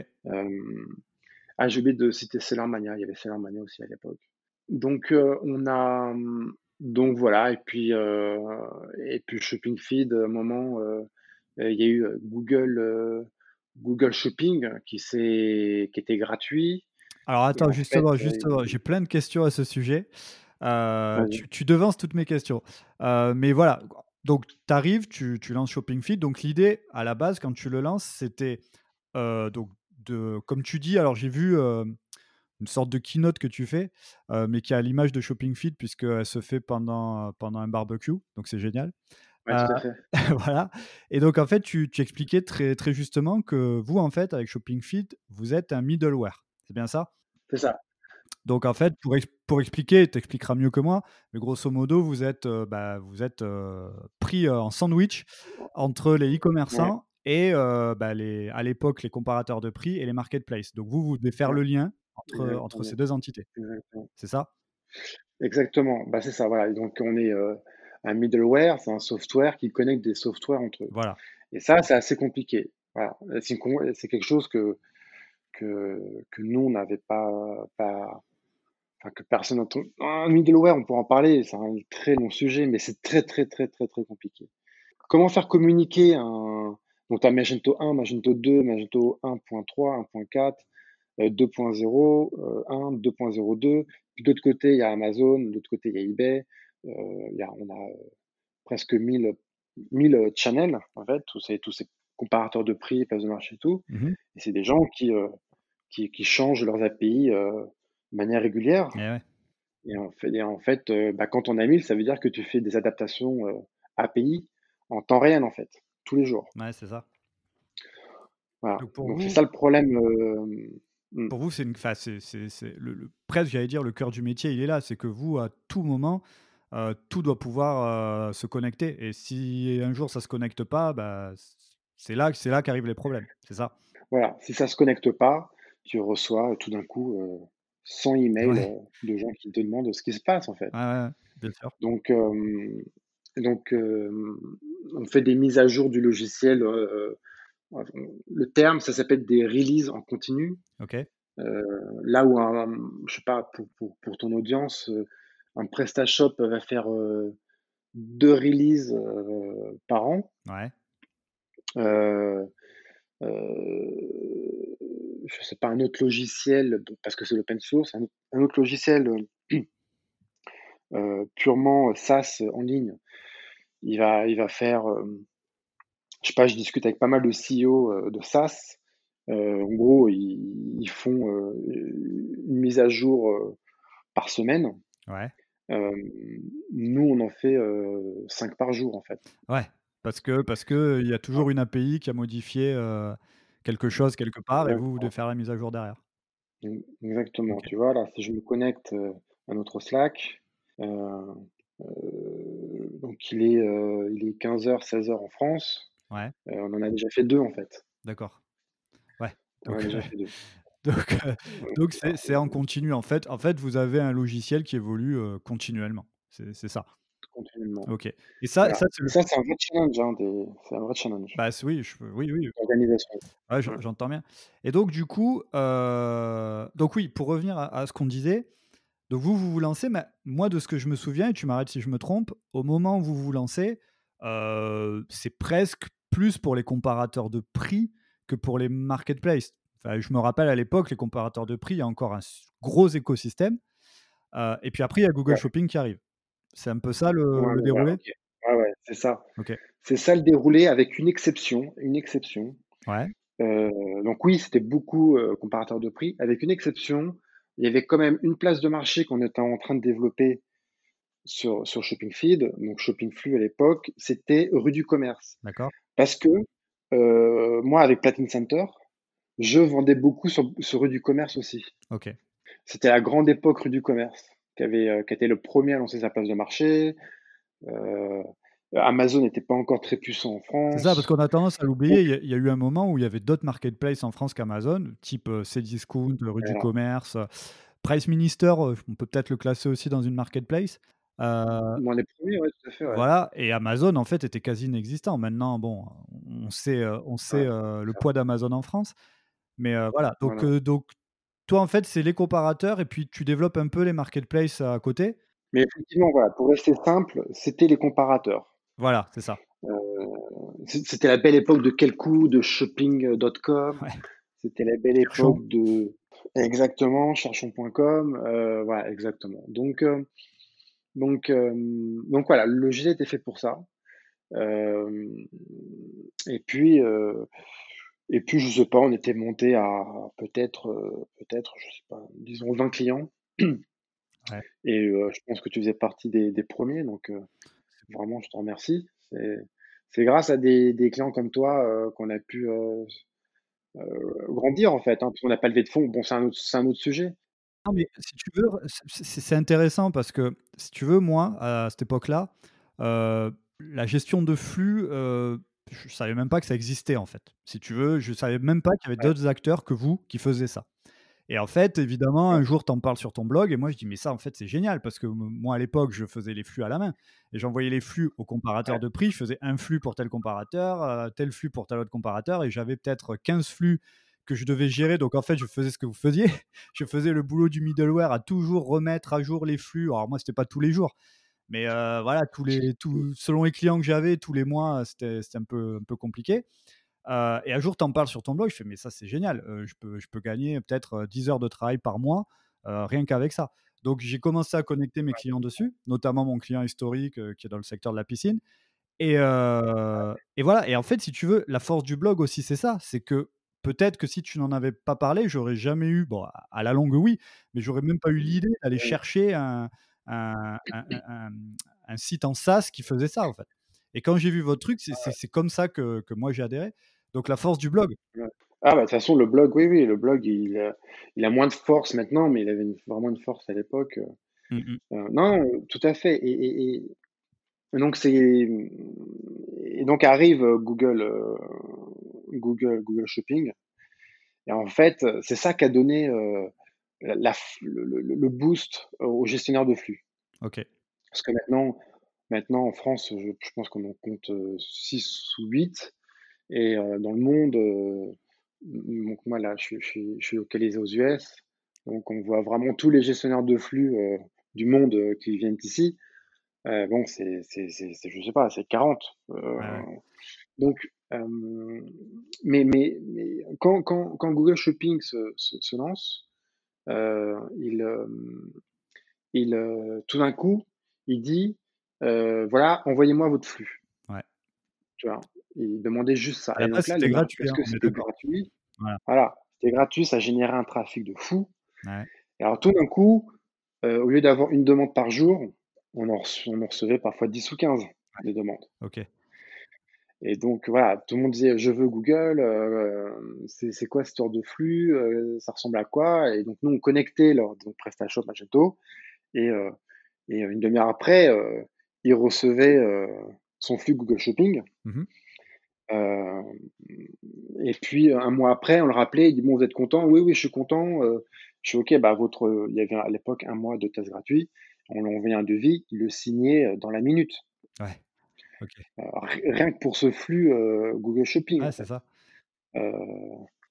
Ah, j'ai oublié de citer Sellermania, il y avait Sellermania aussi à l'époque. Donc on a, donc voilà et puis, et puis Shopping Feed, à un moment, il y a eu, Google, Google Shopping qui s'est qui était gratuit Alors attends, en fait, justement j'ai plein de questions à ce sujet. Vas-y. tu tu devances toutes mes questions. Heu, mais voilà, donc tu arrives, tu tu lances Shopping Feed. Donc l'idée, à la base, quand tu le lances, c'était, donc de comme tu dis, alors j'ai vu, une sorte de keynote que tu fais, mais qui a l'image de Shopping Feed puisqu'elle se fait pendant, pendant un barbecue, donc c'est génial. Ouais, tout à fait. voilà et donc en fait, tu tu expliquais très très justement que vous, en fait, avec Shopping Feed, vous êtes un middleware. C'est bien ça? C'est ça. Donc en fait, pour pour expliquer, tu expliqueras mieux que moi, mais grosso modo, vous êtes, heu, bah, vous êtes, heu, pris, en sandwich entre les Ouais, e-commerçants et bah, les à l'époque, les comparateurs de prix et les marketplaces. Donc vous, vous devez faire le lien entre entre ces 2 entités, c'est ça? Exactement, bah, c'est ça, voilà et donc on est, un middleware, c'est un software qui connecte des softwares entre eux Voilà. et ça, c'est assez compliqué. Voilà, c'est quelque chose que que que nous, on n'avait pas pas enfin, que personne n'entend un middleware, on pourra en parler, c'est un très long sujet, mais c'est très, très, très, très, très compliqué. Comment faire communiquer un Donc, tu as Magento 1, Magento 2, Magento 1.3, 1.4, 2.0, 1, 2.02. Puis de l'autre côté, il y a Amazon, de l'autre côté, il y a eBay. Euh, y a, on a euh, presque 1000, 1000 channels, en fait, tous ces, tous ces comparateurs de prix, places de marché et tout. Mhm. Et c'est des gens qui, euh, qui, qui changent leurs API euh, de manière régulière. Eh ouais. Et en fait, et en fait euh, bah, quand on a 1000, ça veut dire que tu fais des adaptations euh, API en temps réel, en fait, tous les jours. Ouais, c'est ça. Voilà. Donc, vous- c'est ça le problème. euh, mm. Pour vous, c'est une, enfin, c'est, c'est- c'est le, le- presque, j'allais dire, le cœur du métier, il est là. C'est que vous, à tout moment, euh, tout doit pouvoir euh, se connecter. Et si un jour ça se connecte pas, bah, c'est là, c'est là qu'arrivent les problèmes. C'est ça. Voilà, si ça se connecte pas, tu reçois euh, tout d'un coup euh, 100 emails Ouais. de gens qui te demandent ce qui se passe en fait. Bien sûr. Donc, donc on fait des mises à jour du logiciel. le terme, ça s'appelle des releases en continu. Ok. Là où, un, je sais pas, pour, pour, pour ton audience, un PrestaShop va faire euh, deux releases euh, par an. Ouais. Euh, je sais pas, un autre logiciel, parce que c'est l'open source, un, autre- un autre logiciel purement SaaS en ligne, il va, il va faire, je sais pas, je discute avec pas mal de CEO de SaaS. En gros, ils, ils font une mise à jour par semaine. Ouais. Euh, nous, on en fait euh, 5 par jour, en fait. Ouais. Parce que parce que il y a toujours une API qui a modifié euh, quelque chose quelque part et vous, vous devez faire la mise à jour derrière. Exactement. Tu vois, là, si je me connecte euh, à notre Slack, euh, euh, donc il est, euh, il est 15h, 16h en France. Ouais. Euh, on en a déjà fait deux, en fait. D'accord. Ouais. On en a Donc, déjà fait deux. donc, euh, Donc, donc c'est, en continu. En fait, en fait, vous avez un logiciel qui évolue euh, continuellement. C'est, ça. continuellement. Ok. Et ça, Voilà. ça c'est le. Ça, c'est un vrai challenge. Hein, des... C'est un vrai challenge. Bah oui, je, oui, oui. L'organisation. Ouais, j'en- Ouais. j'entends bien. Et donc, du coup, euh, donc oui, pour revenir à, à ce qu'on disait, donc vous, vous vous lancez, mais moi, de ce que je me souviens, et tu m'arrêtes si je me trompe, au moment où vous vous lancez, euh, c'est presque plus pour les comparateurs de prix que pour les marketplaces. Enfin, je me rappelle à l'époque, les comparateurs de prix, il y a encore un gros écosystème. Euh, et puis après, il y a Google Ouais. Shopping qui arrive. C'est un peu ça le, Ouais, le ouais, déroulé? Ouais, ouais, c'est ça. C'est ça le déroulé avec une exception. Une exception. Ouais. Euh, donc oui, c'était beaucoup euh, comparateur de prix. Avec une exception, il y avait quand même une place de marché qu'on était en train de développer sur, sur Shopping Feed, donc Shopping Flux à l'époque, c'était rue du commerce. D'accord. Parce que euh, moi, avec Platinum Center, je vendais beaucoup sur, sur rue du commerce aussi. Ok. C'était la grande époque rue du commerce, qui, avait, euh, qui était le premier à lancer sa place de marché. Euh, Amazon n'était pas encore très puissant en France. C'est ça, parce qu'on a tendance à l'oublier. Il y, a- il y a eu un moment où il y avait d'autres marketplaces en France qu'Amazon, type euh, Cdiscount, Rue du. Commerce, Price Minister, on peut peut-être le classer aussi dans une marketplace. Euh, Dans les premiers, ouais, tout à fait. Ouais. Voilà, et Amazon en fait était quasi inexistant. Maintenant, bon, on sait, on sait Ouais, euh, le poids d'Amazon en France, mais euh, voilà. Donc, Voilà. donc, toi en fait, c'est les comparateurs et puis tu développes un peu les marketplaces à côté. Mais effectivement, voilà, pour rester simple, c'était les comparateurs. Voilà, c'est ça. Euh, c'était la belle époque de Quelcou, de shopping.com. Ouais. C'était la belle époque de exactement cherchons.com. Euh, voilà, exactement. Donc, euh, donc, donc voilà, le logiciel était fait pour ça. Et puis, et puis, je sais pas, on était monté à peut-être, euh, peut-être, je sais pas, disons 20 clients. Ouais. Et euh, je pense que tu faisais partie des, des premiers, donc euh, vraiment, je te remercie. C'est, grâce à des, des clients comme toi euh, qu'on a pu grandir en fait. Hein, parce qu'on n'a pas levé de fonds. Bon, c'est un autre, un autre sujet. Non, mais si tu veux, c'est- intéressant parce que si tu veux, moi, à cette époque-là, la gestion de flux, je savais même pas que ça existait en fait. Si tu veux, je savais même pas qu'il y avait Ouais. d'autres acteurs que vous qui faisaient ça. Et en fait, évidemment, un jour, tu en parles sur ton blog et moi, je dis, mais ça, en fait, c'est génial parce que moi, à l'époque, je faisais les flux à la main et j'envoyais les flux au comparateur Ouais. de prix. Je faisais un flux pour tel comparateur, euh, tel flux pour tel autre comparateur et j'avais peut-être 15 flux que je devais gérer. Donc, en fait, je faisais ce que vous faisiez. Je faisais le boulot du middleware à toujours remettre à jour les flux. Alors, moi, c'était pas tous les jours. Mais euh, voilà, tous les, tous, selon les clients que j'avais, tous les mois, c'était c'était un peu, un peu compliqué. Euh, et un jour, tu en parles sur ton blog, je fais, mais ça, c'est génial. Euh, je, peux, je peux gagner peut-être 10 heures de travail par mois, rien qu'avec ça. Donc, j'ai commencé à connecter mes clients dessus, notamment mon client historique qui est dans le secteur de la piscine. Et, et, voilà. Et en fait, si tu veux, la force du blog aussi, c'est ça. C'est que peut-être que si tu n'en avais pas parlé, j'aurais jamais eu, bon, à la longue, oui, mais j'aurais même pas eu l'idée d'aller chercher un, un, un, site en SaaS qui faisait ça, en fait. Et quand j'ai vu votre truc, c'est comme ça que, que moi j'ai adhéré. Donc la force du blog. Ah, bah, de toute façon, le blog, oui, oui, le blog, il a, il a moins de force maintenant, mais il avait vraiment une force à l'époque. Mmh euh, non, tout à fait. Et, et, donc, c'est. Et donc arrive Google, euh, Google, Google Shopping. Et en fait, c'est ça qui a donné euh, la, le, le, boost aux gestionnaires de flux. Ok. Parce que maintenant, maintenant en France, je, je pense qu'on en compte 6 ou 8. Et dans le monde, donc moi là, je, je, je, suis localisé aux US, donc on voit vraiment tous les gestionnaires de flux euh, du monde euh, qui viennent ici. Euh, bon, c'est, c'est, c'est, je sais pas, c'est 40. Donc, mais, mais, mais quand, quand, quand, Google Shopping se, se, lance, il, il, tout d'un coup, il dit, voilà, envoyez-moi votre flux. Ouais. Tu vois, il demandait juste ça. Et donc là, c'était gratuit. Parce que c'était gratuit. Voilà, c'était gratuit, ça générait un trafic de fou. Et alors tout d'un coup, euh, au lieu d'avoir une demande par jour, on en, recevait parfois 10 ou 15 des demandes. Ok. Et donc voilà, tout le monde disait je veux Google, euh, c'est quoi cette histoire de flux, euh, ça ressemble à quoi? Et donc nous on connectait leur donc PrestaShop, Magento, et, et une demi-heure après, il recevait son flux Google Shopping. Mmh euh, et puis un mois après, on le rappelait, il dit bon, vous êtes content? Oui, oui, je suis content. Euh, je suis ok. Bah votre, il y avait à l'époque un mois de test gratuit. On lui envoyait un devis, il le signait euh, dans la minute. Ouais. Rien que pour ce flux Google Shopping. C'est ça.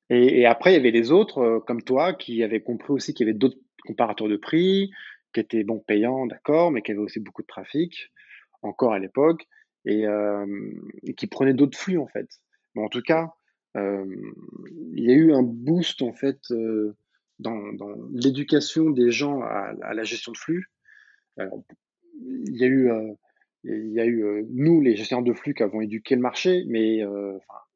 Et, et, après, il y avait les autres, comme toi, qui avaient compris aussi qu'il y avait d'autres comparateurs de prix, qui étaient bon payants, d'accord, mais qui avaient aussi beaucoup de trafic, encore à l'époque et, qui prenait d'autres flux en fait. Mais en tout cas, il y a eu un boost en fait dans, l'éducation des gens à, la gestion de flux. il y a eu, il y a eu nous les gestionnaires de flux qui avons éduqué le marché, mais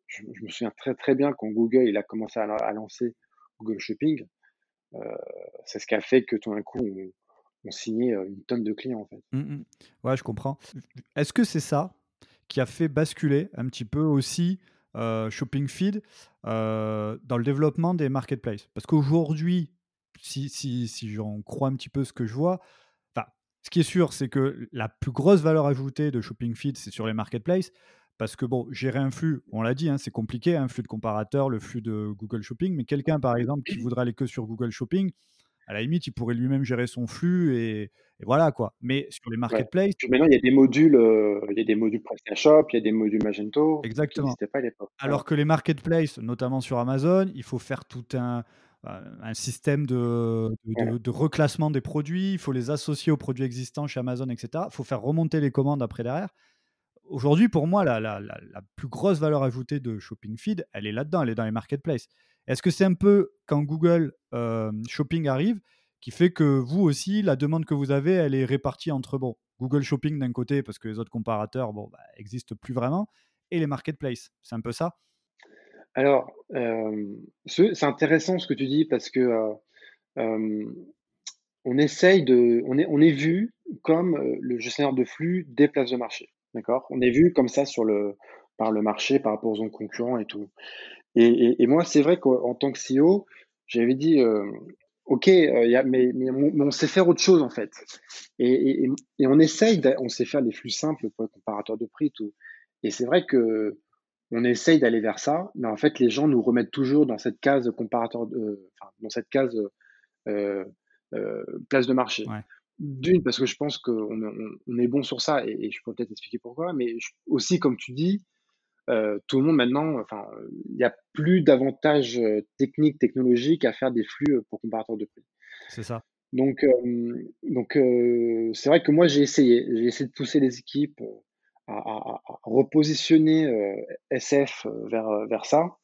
je, me souviens très très bien quand Google il a commencé à, lancer Google Shopping, c'est ce qui a fait que tout d'un coup on, on signait une tonne de clients en fait. Mmh, mmh. Ouais, je comprends. Est-ce que c'est ça qui a fait basculer un petit peu aussi euh, Shopping Feed euh, dans le développement des marketplaces? Parce qu'aujourd'hui, si, si, si j'en crois un petit peu ce que je vois, ce qui est sûr, c'est que la plus grosse valeur ajoutée de Shopping Feed, c'est sur les marketplaces. Parce que, bon, gérer un flux, on l'a dit, hein, c'est compliqué, un flux de comparateur, le flux de Google Shopping. Mais quelqu'un, par exemple, qui voudrait aller que sur Google Shopping, à la limite, il pourrait lui-même gérer son flux et, voilà quoi. Mais sur les marketplaces. Maintenant, il y a des modules, euh, il y a des modules PrestaShop, il y a des modules Magento. Exactement. Qui pas à l'époque. Alors que les marketplaces, notamment sur Amazon, il faut faire tout un, un système de, de, reclassement des produits, il faut les associer aux produits existants chez Amazon, etc. Il faut faire remonter les commandes après derrière. Aujourd'hui, pour moi, la, la, la, plus grosse valeur ajoutée de Shopping Feed, elle est là-dedans, elle est dans les marketplaces. Est-ce que c'est un peu quand Google euh, Shopping arrive qui fait que vous aussi, la demande que vous avez, elle est répartie entre bon, Google Shopping d'un côté, parce que les autres comparateurs bon, bah, plus vraiment, et les marketplaces? C'est un peu ça Alors, euh, c'est intéressant ce que tu dis parce que euh, on essaye de. On est, on est vu comme le gestionnaire de flux des places de marché. D'accord? On est vu comme ça sur le, par le marché par rapport aux concurrents et tout. Et, moi, c'est vrai qu'en tant que CEO, j'avais dit, euh, OK, euh, mais, on, sait faire autre chose en fait. Et, on essaye, on sait faire des flux simples pour les comparateurs de prix, tout. Et c'est vrai que on essaye d'aller vers ça, mais en fait, les gens nous remettent toujours dans cette case comparateur, de, enfin, dans cette case euh, place de marché. D'une, parce que je pense qu'on on, est bon sur ça, et, je peux peut-être expliquer pourquoi, mais aussi, comme tu dis, euh, tout le monde maintenant, enfin, il n'y a plus d'avantages euh, techniques, technologiques à faire des flux euh, pour comparateur de prix. C'est ça. Donc, donc c'est vrai que moi j'ai essayé, j'ai essayé de pousser les équipes à, repositionner SF vers, vers ça.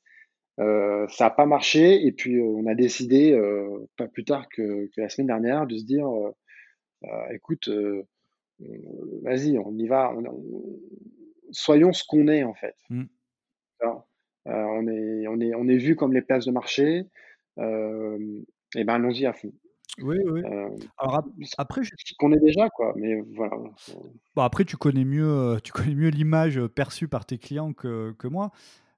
ça n'a pas marché et puis on a décidé, pas plus tard que, la semaine dernière, de se dire, écoute, vas-y, on y va, soyons ce qu'on est en fait. Mmh. on, est, on, est, on est vu comme les places de marché, et ben allons-y à fond. Oui, oui. Alors après, je qu'on est déjà quoi, mais voilà. Bon après tu connais mieux, tu connais mieux l'image, perçue par tes clients que que moi.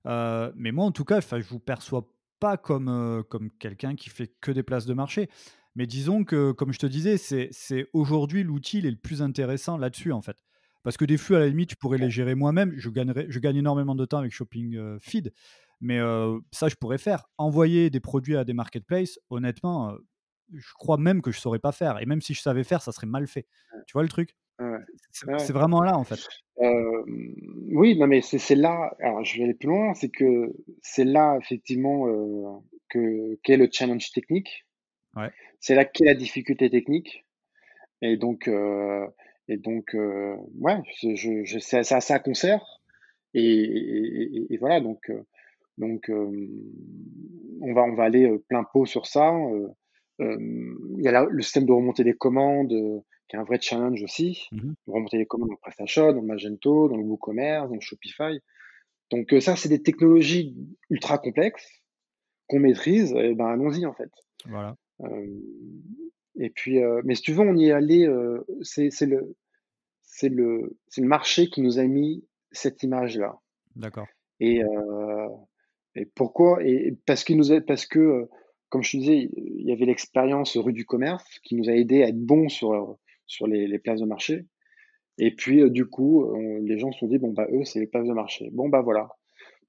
mais moi en tout cas, enfin je vous perçois pas comme, comme quelqu'un qui fait que des places de marché. Mais disons que, comme je te disais, c'est c'est aujourd'hui l'outil le plus intéressant là-dessus en fait. Parce que des flux à la limite, je pourrais les gérer moi-même, je gagnerais je gagne énormément de temps avec Shopping, Feed, mais ça je pourrais faire. Envoyer des produits à des marketplaces, honnêtement, je crois même que je saurais pas faire. Et même si je savais faire, ça serait mal fait. Tu vois le truc? C'est vraiment là, en fait. oui, non, mais c'est là. Alors, je vais aller plus loin. C'est que c'est là, effectivement, que qu'est le challenge technique. Ouais. C'est là qu'est la difficulté technique. Et donc, et donc, ouais, je, je, c'est assez à concert. Et, et, voilà, donc, donc on va on va aller plein pot sur ça. Il y a le système de remonter des commandes, qui est un vrai challenge aussi. Mmh remonter les commandes dans PrestaShop, dans Magento, dans le WooCommerce, dans le Shopify. Donc ça, c'est des technologies ultra complexes qu'on maîtrise, et ben allons-y en fait. Voilà. et puis, mais si tu veux, on y est allé. c'est le, c'est le, c'est le marché qui nous a mis cette image-là. D'accord. Et, et pourquoi? Et parce qu'il nous a, parce que comme je te disais, il y avait l'expérience rue du commerce qui nous a aidé à être bons sur, sur les, places de marché. Et puis, euh, du coup, les gens se sont dit, bon, bah, eux, c'est les places de marché. Bon, bah, voilà.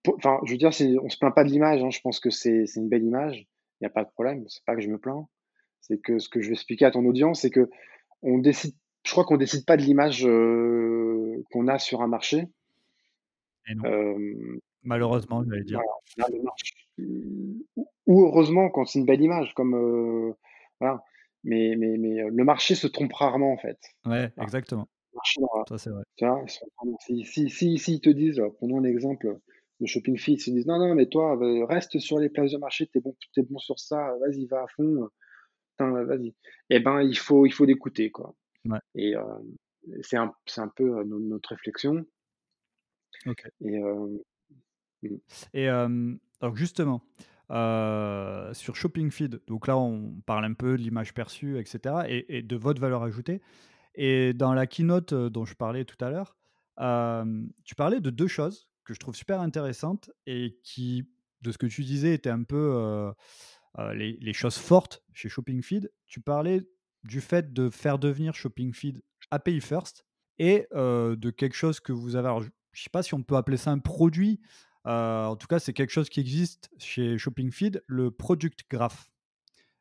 Enfin, je veux dire, on se plaint pas de l'image. Hein. Je pense que c'est une belle image. Il n'y a pas de problème. C'est pas que je me plains. C'est que ce que je vais expliquer à ton audience, c'est que on décide, je crois qu'on décide pas de l'image euh, qu'on a sur un marché. Euh, Malheureusement, j'allais dire. Ou heureusement quand c'est une belle image, comme euh, voilà. Mais, mais, mais euh, le marché se trompe rarement en fait. Ouais, exactement. Ça, c'est vrai. Tu vois, si, si, si, si, ils te disent, prenons un exemple de Shopping Fit, ils te disent non, non, mais toi, euh, reste sur les places de marché, t'es bon, es bon sur ça, vas-y, va à fond, vas-y. Eh ben, il faut, il faut l'écouter, quoi. Ouais. Et c'est un, un peu notre réflexion. Ok. Et Mmh. Et donc justement, sur Shopping Feed, donc là on parle un peu de l'image perçue, etc. Et, de votre valeur ajoutée. Et dans la keynote dont je parlais tout à l'heure, tu parlais de deux choses que je trouve super intéressantes et qui, de ce que tu disais, étaient un peu les, les, choses fortes chez Shopping Feed. Tu parlais du fait de faire devenir Shopping Feed API First et de quelque chose que vous avez. Alors, je ne sais pas si on peut appeler ça un produit, euh, en tout cas, c'est quelque chose qui existe chez Shopping Feed, le Product Graph.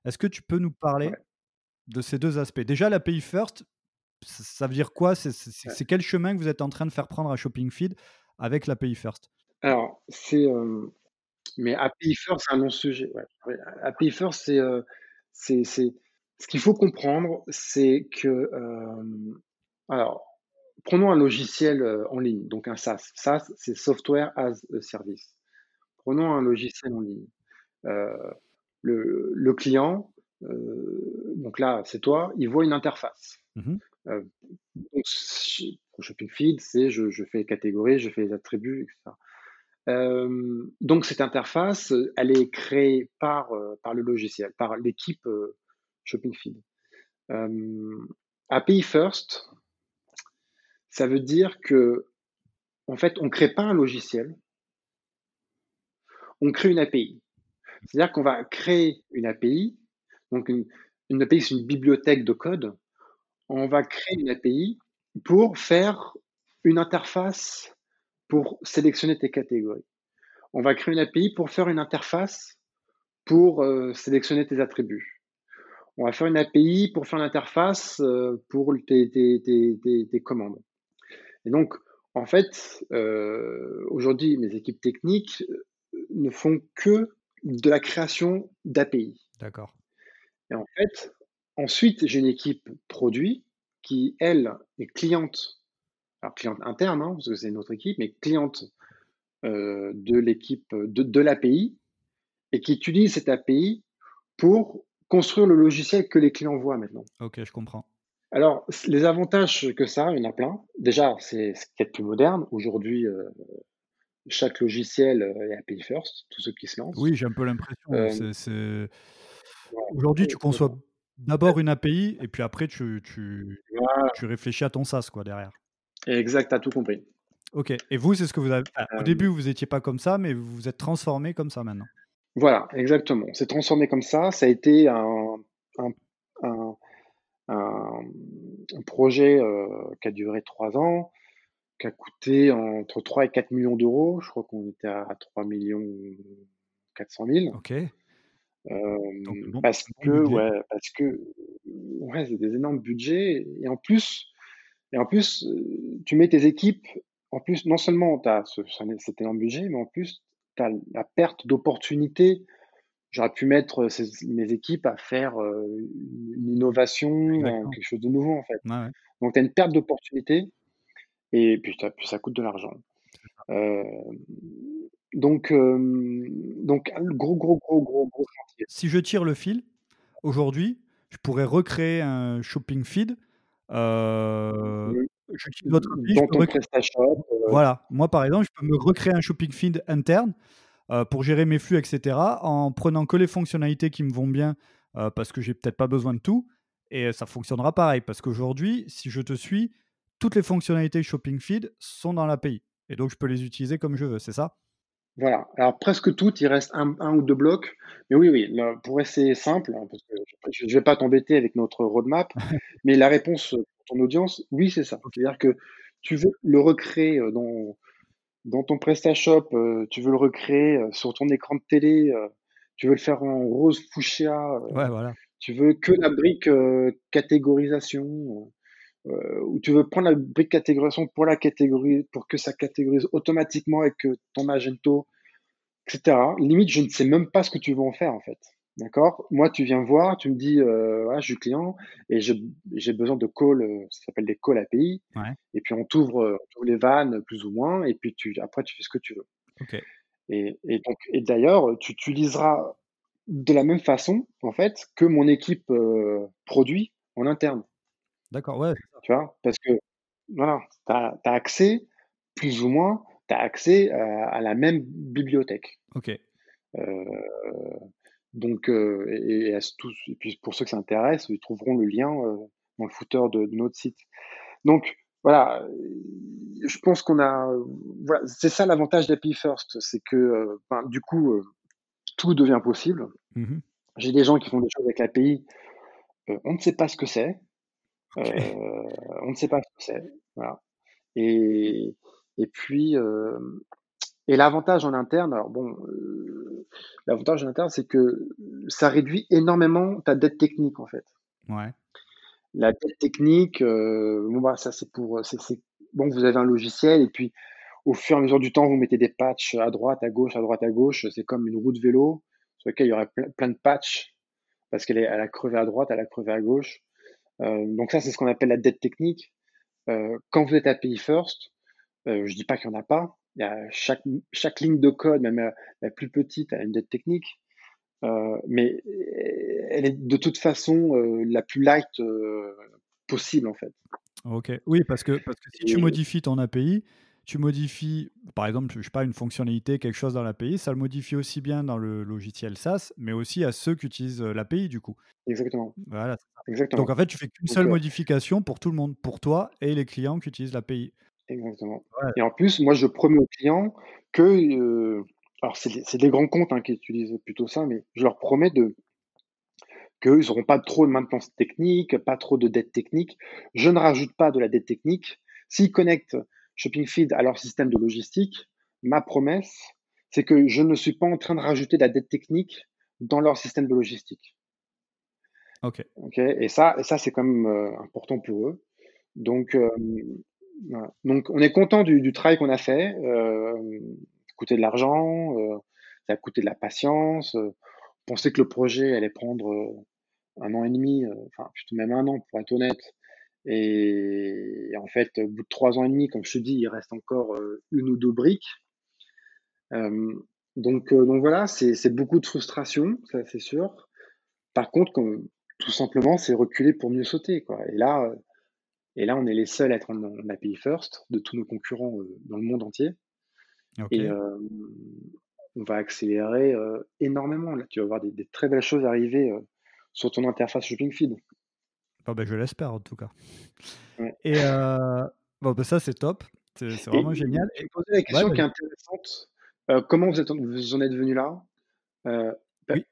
Est-ce que tu peux nous parler de ces deux aspects? Déjà, l'API First, ça veut dire quoi? C'est quel chemin que vous êtes en train de faire prendre à Shopping Feed avec l'API First? Alors, c'est. mais API First, c'est un non-sujet. API First, c'est. c'est ce qu'il faut comprendre, c'est que. alors, Prenons un logiciel euh, en ligne, donc un SaaS. SaaS, c'est Software as a Service. Prenons un logiciel en ligne. Euh, le, client, euh, donc là, c'est toi, il voit une interface. Mmh donc, Shopping Feed, c'est je, je, fais les catégories, je fais les attributs, etc. donc cette interface, elle est créée par, par le logiciel, par l'équipe Shopping Feed. API First, ça veut dire que, en fait, on ne crée pas un logiciel, on crée une API. C'est-à-dire qu'on va créer une API, donc une, API, c'est une bibliothèque de code. On va créer une API pour faire une interface pour sélectionner tes catégories. On va créer une API pour faire une interface pour euh, sélectionner tes attributs. On va faire une API pour faire une interface euh, pour tes, commandes. Et donc, en fait, euh, aujourd'hui, mes équipes techniques euh, ne font que de la création d'API. D'accord. Et en fait, ensuite, j'ai une équipe produit qui, elle, est cliente alors cliente interne, hein, parce que c'est notre équipe, mais cliente euh, de l'équipe de, de l'API et qui utilise cette API pour construire le logiciel que les clients voient maintenant. Ok, je comprends. Alors, les avantages que ça, il y en a plein. Déjà, c'est ce qui est plus moderne. Aujourd'hui, euh, chaque logiciel est API first, tous ceux qui se lancent. Oui, j'ai un peu l'impression. Euh, Aujourd'hui, tu conçois d'abord une API et puis après, tu, tu, tu réfléchis à ton SaaS quoi, derrière. Exact, tu as tout compris. Ok. Et vous, c'est ce que vous avez. au début, vous n'étiez pas comme ça, mais vous vous êtes transformé comme ça maintenant. Voilà, exactement. C'est transformé comme ça. Ça a été un, un, un, projet euh, qui a duré trois ans, qui a coûté entre 3 et 4 millions d'euros. Je crois qu'on était à 3 millions 400 000. Ok. Euh, parce, que, ouais, parce que, ouais, c'est des énormes budgets. Et en plus, et en plus, euh, tu mets tes équipes, en plus, non seulement tu as ce, cet énorme budget, mais en plus, tu as la perte d'opportunités. J'aurais pu mettre mes équipes à faire euh, une innovation, quelque chose de nouveau, en fait. Donc, tu as une perte d'opportunités et puis, ça coûte de l'argent. Euh, donc, euh, donc, gros, gros, gros, gros, gros chantier. Si je tire le fil, aujourd'hui, je pourrais recréer un shopping feed. Euh, votre Dans ton PrestaShop. Voilà. Moi, par exemple, je peux me recréer un shopping feed interne pour gérer mes flux, etc., en prenant que les fonctionnalités qui me vont bien, parce que j'ai peut-être pas besoin de tout. Et ça fonctionnera pareil. Parce qu'aujourd'hui, si je te suis, toutes les fonctionnalités Shopping Feed sont dans l'API. Et donc, je peux les utiliser comme je veux, c'est ça? Voilà. Alors, presque toutes, il reste un, ou deux blocs. Mais oui, oui, pour essayer simple, hein, parce que je ne vais pas t'embêter avec notre roadmap, mais la réponse pour ton audience, oui, c'est ça. C'est-à-dire que tu veux le recréer euh, dans, dans ton PrestaShop, euh, tu veux le recréer euh, sur ton écran de télé, tu veux le faire en rose fuchsia, ouais, voilà. tu veux que la brique catégorisation euh, où tu veux prendre la brique catégorisation pour la catégorie, pour que ça catégorise automatiquement avec ton Magento, etc. Limite, je ne sais même pas ce que tu veux en faire en fait. D'accord? Moi, tu viens voir, tu me dis, euh, voilà, je suis client et j'ai besoin de calls, euh, ça s'appelle des calls API. Et puis on t'ouvre euh, les vannes plus ou moins et puis tu, après tu fais ce que tu veux. Okay. Et, et, donc, et d'ailleurs, tu utiliseras de la même façon en fait que mon équipe produit en interne. D'accord, ouais. Tu vois? Parce que, voilà, tu as, accès, plus ou moins, tu as accès à, la même bibliothèque. Ok. Euh, donc, euh, et, et, tous, et, puis pour ceux qui s'intéressent, ils trouveront le lien euh, dans le footer de, notre site. Donc, voilà, je pense qu'on a. Voilà, c'est ça l'avantage d'API First, c'est que ben, du coup, tout devient possible. Mmh J'ai des gens qui font des choses avec l'API, on ne sait pas ce que c'est. Euh, on ne sait pas ce que c'est. Voilà. Et, et puis, euh, et l'avantage en interne, alors bon, euh, l'avantage en interne, c'est que ça réduit énormément ta dette technique en fait. Ouais. La dette technique, bon bah ça c'est pour, c'est, bon vous avez un logiciel et puis au fur et à mesure du temps vous mettez des patchs à droite, à gauche, à droite, à gauche. C'est comme une roue de vélo sur laquelle il y aurait plein, de patchs parce qu'elle est, elle a crevé à droite, elle a crevé à gauche. Euh, donc ça, c'est ce qu'on appelle la dette technique. Euh, quand vous êtes API first, euh, je dis pas qu'il n'y en a pas. Chaque, chaque ligne de code, même la, plus petite, a une dette technique. mais elle est de toute façon la plus light possible en fait. Ok, oui, parce que, parce que si tu modifies ton API, tu modifies, par exemple, je sais pas, une fonctionnalité, quelque chose dans l'API, ça le modifie aussi bien dans le logiciel SaaS, mais aussi à ceux qui utilisent euh, l'API du coup. Exactement. Voilà. Exactement. Donc en fait, tu fais qu'une seule euh modification pour tout le monde, pour toi et les clients qui utilisent l'API. Exactement. Et en plus, moi, je promets aux clients que, euh, alors c'est des grands comptes hein, qui utilisent plutôt ça, mais je leur promets de qu'ils n'auront pas trop de maintenance technique, pas trop de dette technique. Je ne rajoute pas de la dette technique. S'ils connectent Shopping Feed à leur système de logistique, ma promesse, c'est que je ne suis pas en train de rajouter de la dette technique dans leur système de logistique. Ok? Et ça, et ça c'est quand même euh, important pour eux. Donc, euh, Donc, on est content du, travail qu'on a fait. Euh, ça a coûté de l'argent, ça a coûté de la patience. on pensait que le projet allait prendre un an et demi, enfin plutôt même un an pour être honnête. Et, en fait, au bout de trois ans et demi, comme je te dis, il reste encore une ou deux briques. donc, donc voilà, c'est beaucoup de frustration, ça c'est sûr. Par contre, tout simplement, c'est reculer pour mieux sauter. Quoi. Et là, et là, on est les seuls à être en, API first de tous nos concurrents dans le monde entier. Et on va accélérer énormément. Là, tu vas voir des, très belles choses arriver sur ton interface Shopping Feed. Ben, je l'espère en tout cas. Et bon, ben, ça, c'est top. C'est vraiment génial. Je vais poser la question qui est intéressante. comment vous, êtes, vous, en êtes venu là? Oui.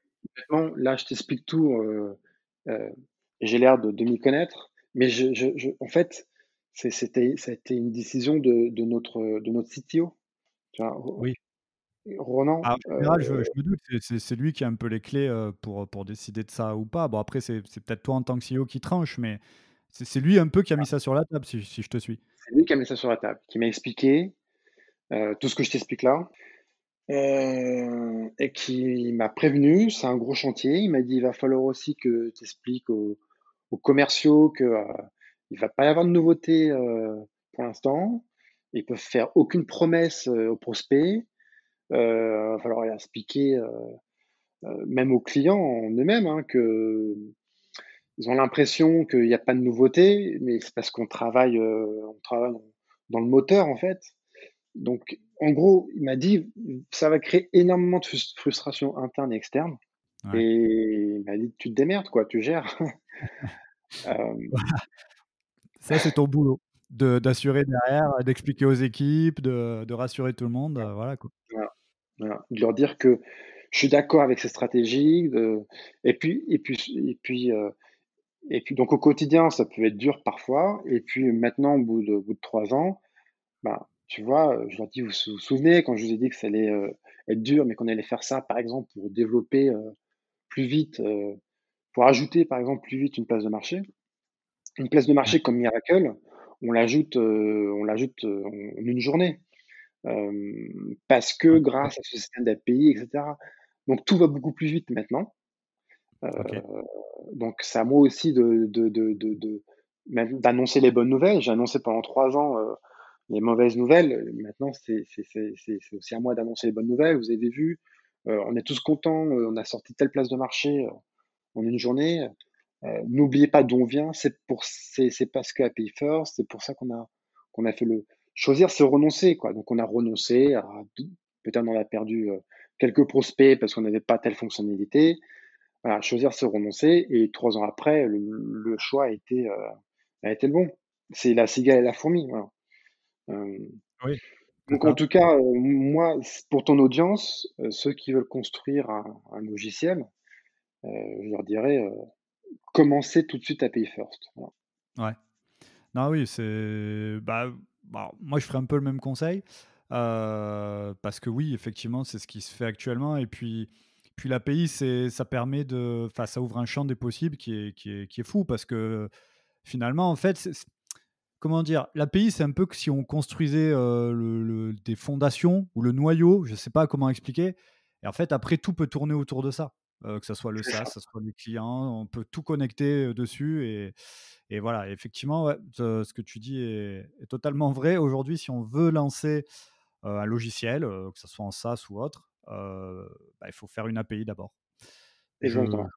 Là, je t'explique tout. J'ai l'air de, m'y connaître. Mais je, en fait, c'était, ça a été une décision de, de, notre, de notre CTO. oui. Ronan. Ah, en général, je, je, me doute, c'est lui qui a un peu les clés pour, pour décider de ça ou pas. Bon, après, c'est peut-être toi en tant que CEO qui tranche, mais c'est lui un peu qui a mis ça sur la table, si, si je te suis. C'est lui qui a mis ça sur la table, qui m'a expliqué tout ce que je t'explique là. et qui m'a prévenu, c'est un gros chantier. Il m'a dit il va falloir aussi que tu expliques aux, aux, commerciaux qu'il ne va pas y avoir de nouveautés pour l'instant. Ils peuvent faire aucune promesse aux prospects. Euh, il va falloir expliquer, euh, euh, même aux clients en eux-mêmes, hein, que ont l'impression qu'il n'y a pas de nouveauté, mais c'est parce qu'on travaille, on travaille dans le moteur en fait. Donc, en gros, il m'a dit, ça va créer énormément de frustration interne et externe. Et il m'a dit, tu te démerdes, quoi, tu gères. ça, c'est ton boulot, d'assurer derrière, d'expliquer aux équipes, de, de, rassurer tout le monde. voilà, quoi. Voilà de leur dire que je suis d'accord avec ces stratégies. et puis, et puis, et puis, euh, et puis, donc au quotidien, ça peut être dur parfois. Et puis maintenant, au bout de, au bout de trois ans, bah, tu vois, je leur dis, vous vous souvenez quand je vous ai dit que ça allait euh, être dur, mais qu'on allait faire ça, par exemple, pour développer euh, plus vite, pour ajouter, par exemple, plus vite une place de marché. Une place de marché comme Miracle, on l'ajoute, on l'ajoute en une journée parce que grâce à ce système d'API, etc. Donc tout va beaucoup plus vite maintenant. Donc c'est à moi aussi de, d'annoncer les bonnes nouvelles. J'ai annoncé pendant trois ans les mauvaises nouvelles. Maintenant, c'est, aussi à moi d'annoncer les bonnes nouvelles. Vous avez vu, on est tous contents. on a sorti telle place de marché en une journée. n'oubliez pas d'où on vient. C'est pour, c'est, parce que API First. C'est pour ça qu'on a, qu'on a fait le, choisir, c'est renoncer. Quoi. Donc, on a renoncé. Peut-être on a perdu euh, quelques prospects parce qu'on n'avait pas telle fonctionnalité. Voilà, choisir, c'est renoncer. Et trois ans après, le, choix a été, euh, a été le bon. C'est la cigale et la fourmi. Euh, oui. Donc, en tout cas, moi, pour ton audience, ceux qui veulent construire un, logiciel, je leur dirais, commencez tout de suite à Pay First. Ouais. Non, oui, c'est. Bah, bah, moi, je ferais un peu le même conseil. Euh, parce que oui, effectivement, c'est ce qui se fait actuellement. Et puis, puis l'API, ça permet de. Enfin, ça ouvre un champ des possibles qui est, qui est, qui est fou. Parce que finalement, en fait, comment dire L'API, c'est un peu que si on construisait euh, le, des fondations ou le noyau, je ne sais pas comment expliquer. Et en fait, après, tout peut tourner autour de ça. Euh, que ce soit le SaaS, que ce soit les clients, on peut tout connecter dessus. Et, et voilà, effectivement, ce que tu dis est, totalement vrai. Aujourd'hui, si on veut lancer un logiciel, que ce soit en SaaS ou autre, bah, il faut faire une API d'abord. Exactement.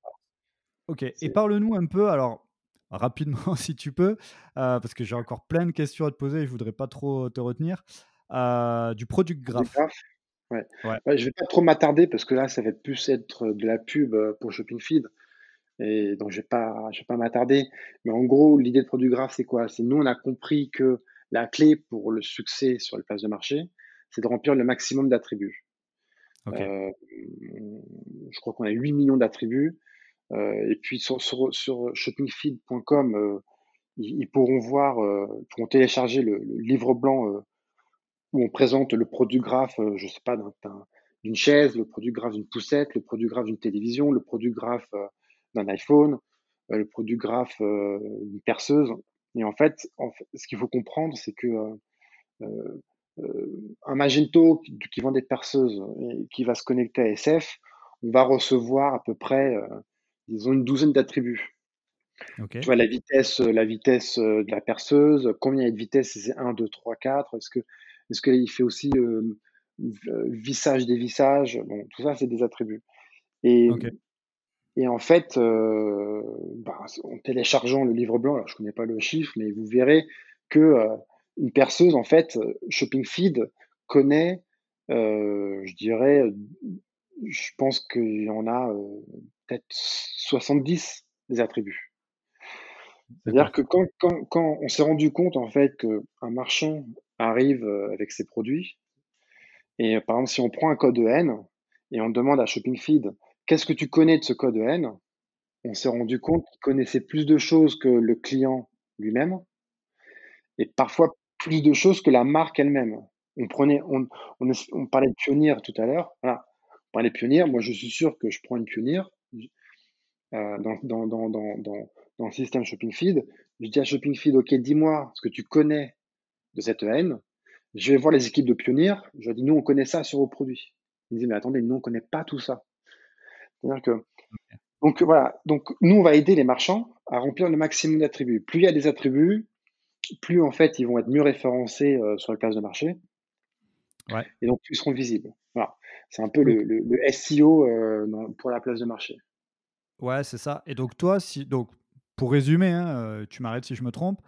Ok, et parle-nous un peu, alors rapidement si tu peux, parce que j'ai encore plein de questions à te poser et je voudrais pas trop te retenir, du product graph. Ouais. Ouais. je vais pas trop m'attarder parce que là, ça va plus être de la pub pour Shopping Feed. Et donc, je vais pas, je vais pas m'attarder. Mais en gros, l'idée de produit graph, c'est quoi? C'est nous, on a compris que la clé pour le succès sur les places de marché, c'est de remplir le maximum d'attributs. Euh, je crois qu'on a 8 millions d'attributs. Euh, et puis sur, shoppingfeed.com, euh, ils, pourront voir, ils pourront télécharger le, livre blanc où on présente le produit graph, je sais pas, d'une chaise, le produit graph d'une poussette, le produit graph d'une télévision, le produit graph d'un iPhone, euh, le produit graphe euh, d'une perceuse. Et en fait, ce qu'il faut comprendre, c'est que euh, un Magento qui, vend des perceuses et qui va se connecter à SF, on va recevoir à peu près, disons, une douzaine d'attributs. Tu vois, la vitesse, la vitesse de la perceuse, combien il y a de vitesse, c'est 1, 2, 3, 4, est-ce que, est-ce qu'il fait aussi euh, vissage, dévissage, bon, tout ça, c'est des attributs. Et, et en fait, euh, bah, en téléchargeant le livre blanc, alors je connais pas le chiffre, mais vous verrez que euh, une perceuse, en fait, Shopping Feed connaît, euh, je dirais, je pense qu'il y en a peut-être 70 des attributs. C'est-à-dire que quand, quand, quand on s'est rendu compte en fait qu'un marchand arrive avec ses produits, et par exemple si on prend un code EN et on demande à Shopping Feed qu'est-ce que tu connais de ce code EN, on s'est rendu compte qu'il connaissait plus de choses que le client lui-même et parfois plus de choses que la marque elle-même. On prenait, on, on, on parlait de pionnier tout à l'heure. Voilà. On parlait de pionnier. Moi, je suis sûr que je prends une pionnier euh, dans, dans, dans, dans, dans le système Shopping Feed. Je dis à Shopping Feed, OK, dis-moi ce que tu connais de cette haine. Je vais voir les équipes de pionniers. Je leur dis, nous, on connaît ça sur vos produits. Ils me disent, mais attendez, nous, on connaît pas tout ça. C'est-à-dire que, donc voilà, donc nous, on va aider les marchands à remplir le maximum d'attributs. Plus il y a des attributs, plus en fait, ils vont être mieux référencés euh, sur la place de marché. Ouais. Et donc, plus ils seront visibles. Voilà. C'est un peu le, le, le SEO euh, pour la place de marché. Ouais, c'est ça. Et donc, toi, si, donc, pour résumer, hein, tu m'arrêtes si je me trompe,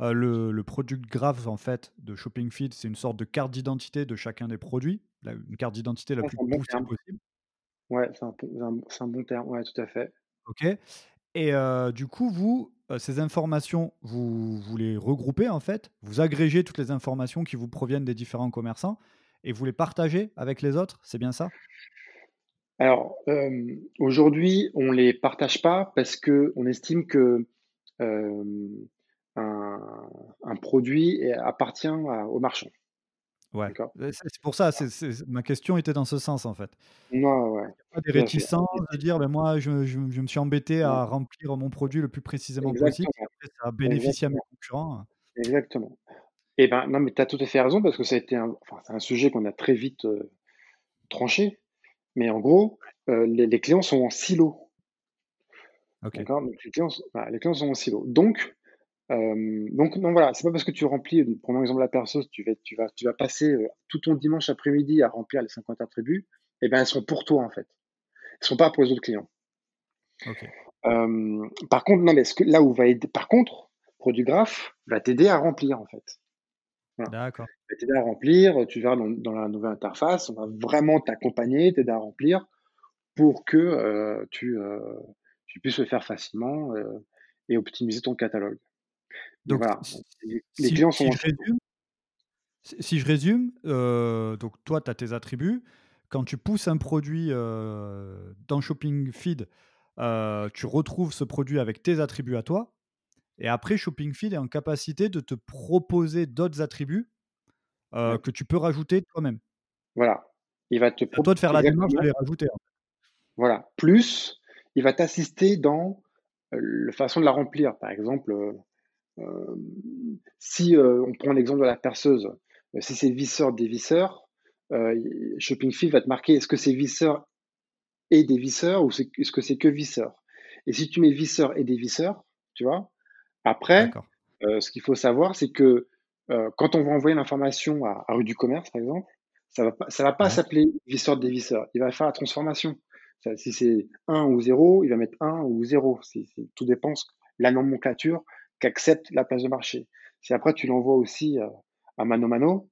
le, le, product graph en fait de Shopping Feed, c'est une sorte de carte d'identité de chacun des produits, une carte d'identité la plus bon poussée possible. Ouais, c'est un, un, un, bon terme, ouais, tout à fait. Ok. Et euh, du coup, vous, ces informations, vous, vous les regroupez en fait, vous agrégez toutes les informations qui vous proviennent des différents commerçants? Et vous les partagez avec les autres, c'est bien ça? Alors, euh, aujourd'hui, on les partage pas parce que on estime que euh, un, un, produit appartient à, au marchand. Ouais. C'est pour ça, c'est ma question était dans ce sens en fait. Non, ouais. Pas des réticences de dire, ben moi, je, je, je, me suis embêté à remplir mon produit le plus précisément possible. Ça a bénéficié à mes concurrents. Exactement. Eh ben non, mais tu as tout à fait raison parce que ça a été un, enfin, c'est un sujet qu'on a très vite euh, tranché. Mais en gros, euh, les, les, clients sont en silo. D'accord? Donc, les clients, voilà, les clients sont en silo. Donc, euh, donc, non, voilà, c'est pas parce que tu remplis, prenons l'exemple de la perceuse, tu vas, tu vas, tu vas passer euh, tout ton dimanche après-midi à remplir les 50 attributs, eh ben elles sont pour toi en fait. Elles sont pas pour les autres clients. Okay. Par contre, non, mais ce que, là où va aider, par contre, Produit Graph va t'aider à remplir en fait. Voilà. D'accord. Va t'aider à remplir, tu verras dans, dans, la nouvelle interface, on va vraiment t'accompagner, t'aider à remplir pour que euh, tu, euh, tu puisses le faire facilement euh, et optimiser ton catalogue. Donc, voilà. les, si, clients sont. Si je résume, si je résume donc toi, tu as tes attributs. Quand tu pousses un produit dans Shopping Feed, tu retrouves ce produit avec tes attributs à toi. Et après, Shopping Feed est en capacité de te proposer d'autres attributs ouais. que tu peux rajouter toi-même. Voilà. Il va te proposer. toi de faire la démarche de les rajouter. En fait. Voilà. Plus, il va t'assister dans la façon de la remplir. Par exemple, euh, si euh, on prend l'exemple de la perceuse, euh, si c'est visseur dévisseur, Shopping Feed va te marquer est-ce que c'est visseur et des visseurs ou est-ce que c'est que visseur? Et si tu mets visseur et des visseurs, tu vois, après, euh, ce qu'il faut savoir, c'est que euh, quand on va envoyer l'information à, à, rue du commerce, par exemple, ça va pas, ça va pas ouais. s'appeler visseur des visseurs. Il va faire la transformation. Ça, si c'est 1 ou 0, il va mettre 1 ou 0. Si, si, tout dépend de la nomenclature qu'accepte la place de marché. Si après tu l'envoies aussi euh, à mano mano,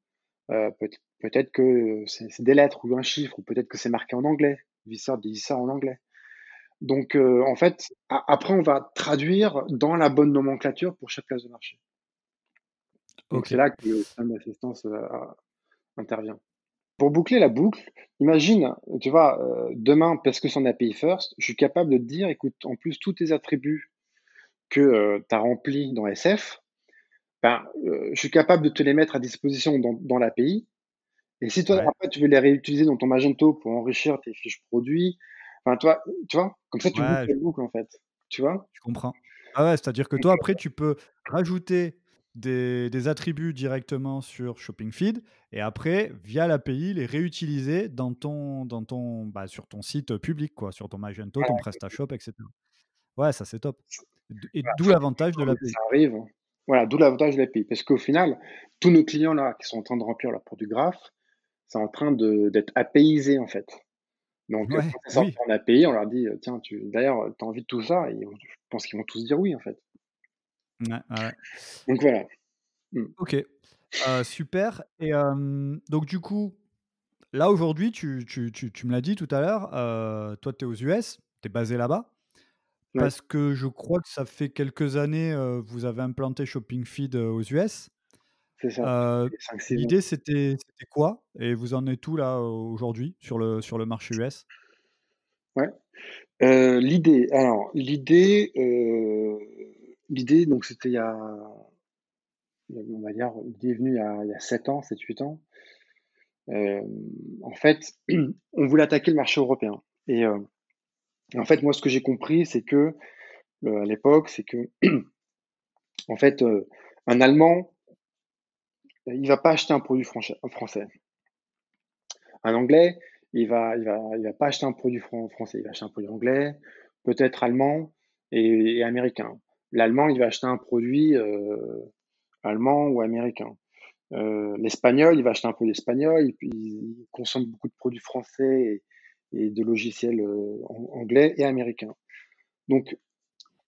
peut-être peut que c'est des lettres ou un chiffre, ou peut-être que c'est marqué en anglais, visseur des visseurs en anglais. Donc, euh, en fait, après, on va traduire dans la bonne nomenclature pour chaque place de marché. Donc, okay. c'est là que le système d'assistance euh, intervient. Pour boucler la boucle, imagine, tu vois, euh, demain, parce que c'est en API First, je suis capable de te dire, écoute, en plus, tous tes attributs que tu as remplis dans SF, ben, je suis capable de te les mettre à disposition dans, dans l'API. Et si toi, ouais. après, tu veux les réutiliser dans ton Magento pour enrichir tes fiches produits, Enfin, toi, tu vois, comme ça, tu ouais, boucles le boucle, en fait. Tu vois? Je comprends. Ah ouais, c'est-à-dire que toi, après, tu peux rajouter des, des, attributs directement sur Shopping Feed et après, via l'API, les réutiliser dans ton, dans ton, bah, sur ton site public, quoi, sur ton Magento, ton PrestaShop, etc. Ouais, ça, c'est top. Et d'où l'avantage de l'API. Ça arrive. Voilà, d'où l'avantage de l'API. Parce qu'au final, tous nos clients là qui sont en train de remplir leur produit graph, c'est en train d'être APIisé en fait. Donc, quand ça sort en API, on leur dit tiens, tu d'ailleurs, tu as envie de tout ça Et je pense qu'ils vont tous dire oui en fait. Donc voilà. Mmh. Ok, super. Et donc du coup, là aujourd'hui, tu, tu, tu, tu me l'as dit tout à l'heure, toi tu es aux US, tu es basé là-bas. Parce que je crois que ça fait quelques années, vous avez implanté Shopping Feed aux US. C'est ça. L'idée, c'était quoi? Et vous en êtes où là aujourd'hui sur le, sur le marché US Ouais. l'idée, alors l'idée, l'idée, donc c'était il y a, on va dire, l'idée est venue il y a, il y a 7 ans, 7-8 ans. en fait, on voulait attaquer le marché européen. Et en fait, moi, ce que j'ai compris, c'est que à l'époque, c'est que en fait, un Allemand, il va pas acheter un produit français. Un Anglais, il va, il va, il va pas acheter un produit français. Il va acheter un produit anglais, peut-être allemand et, américain. L'allemand, il va acheter un produit allemand ou américain. L'espagnol, il va acheter un produit espagnol. Il, il consomme beaucoup de produits français et de logiciels euh, anglais et américains. Donc,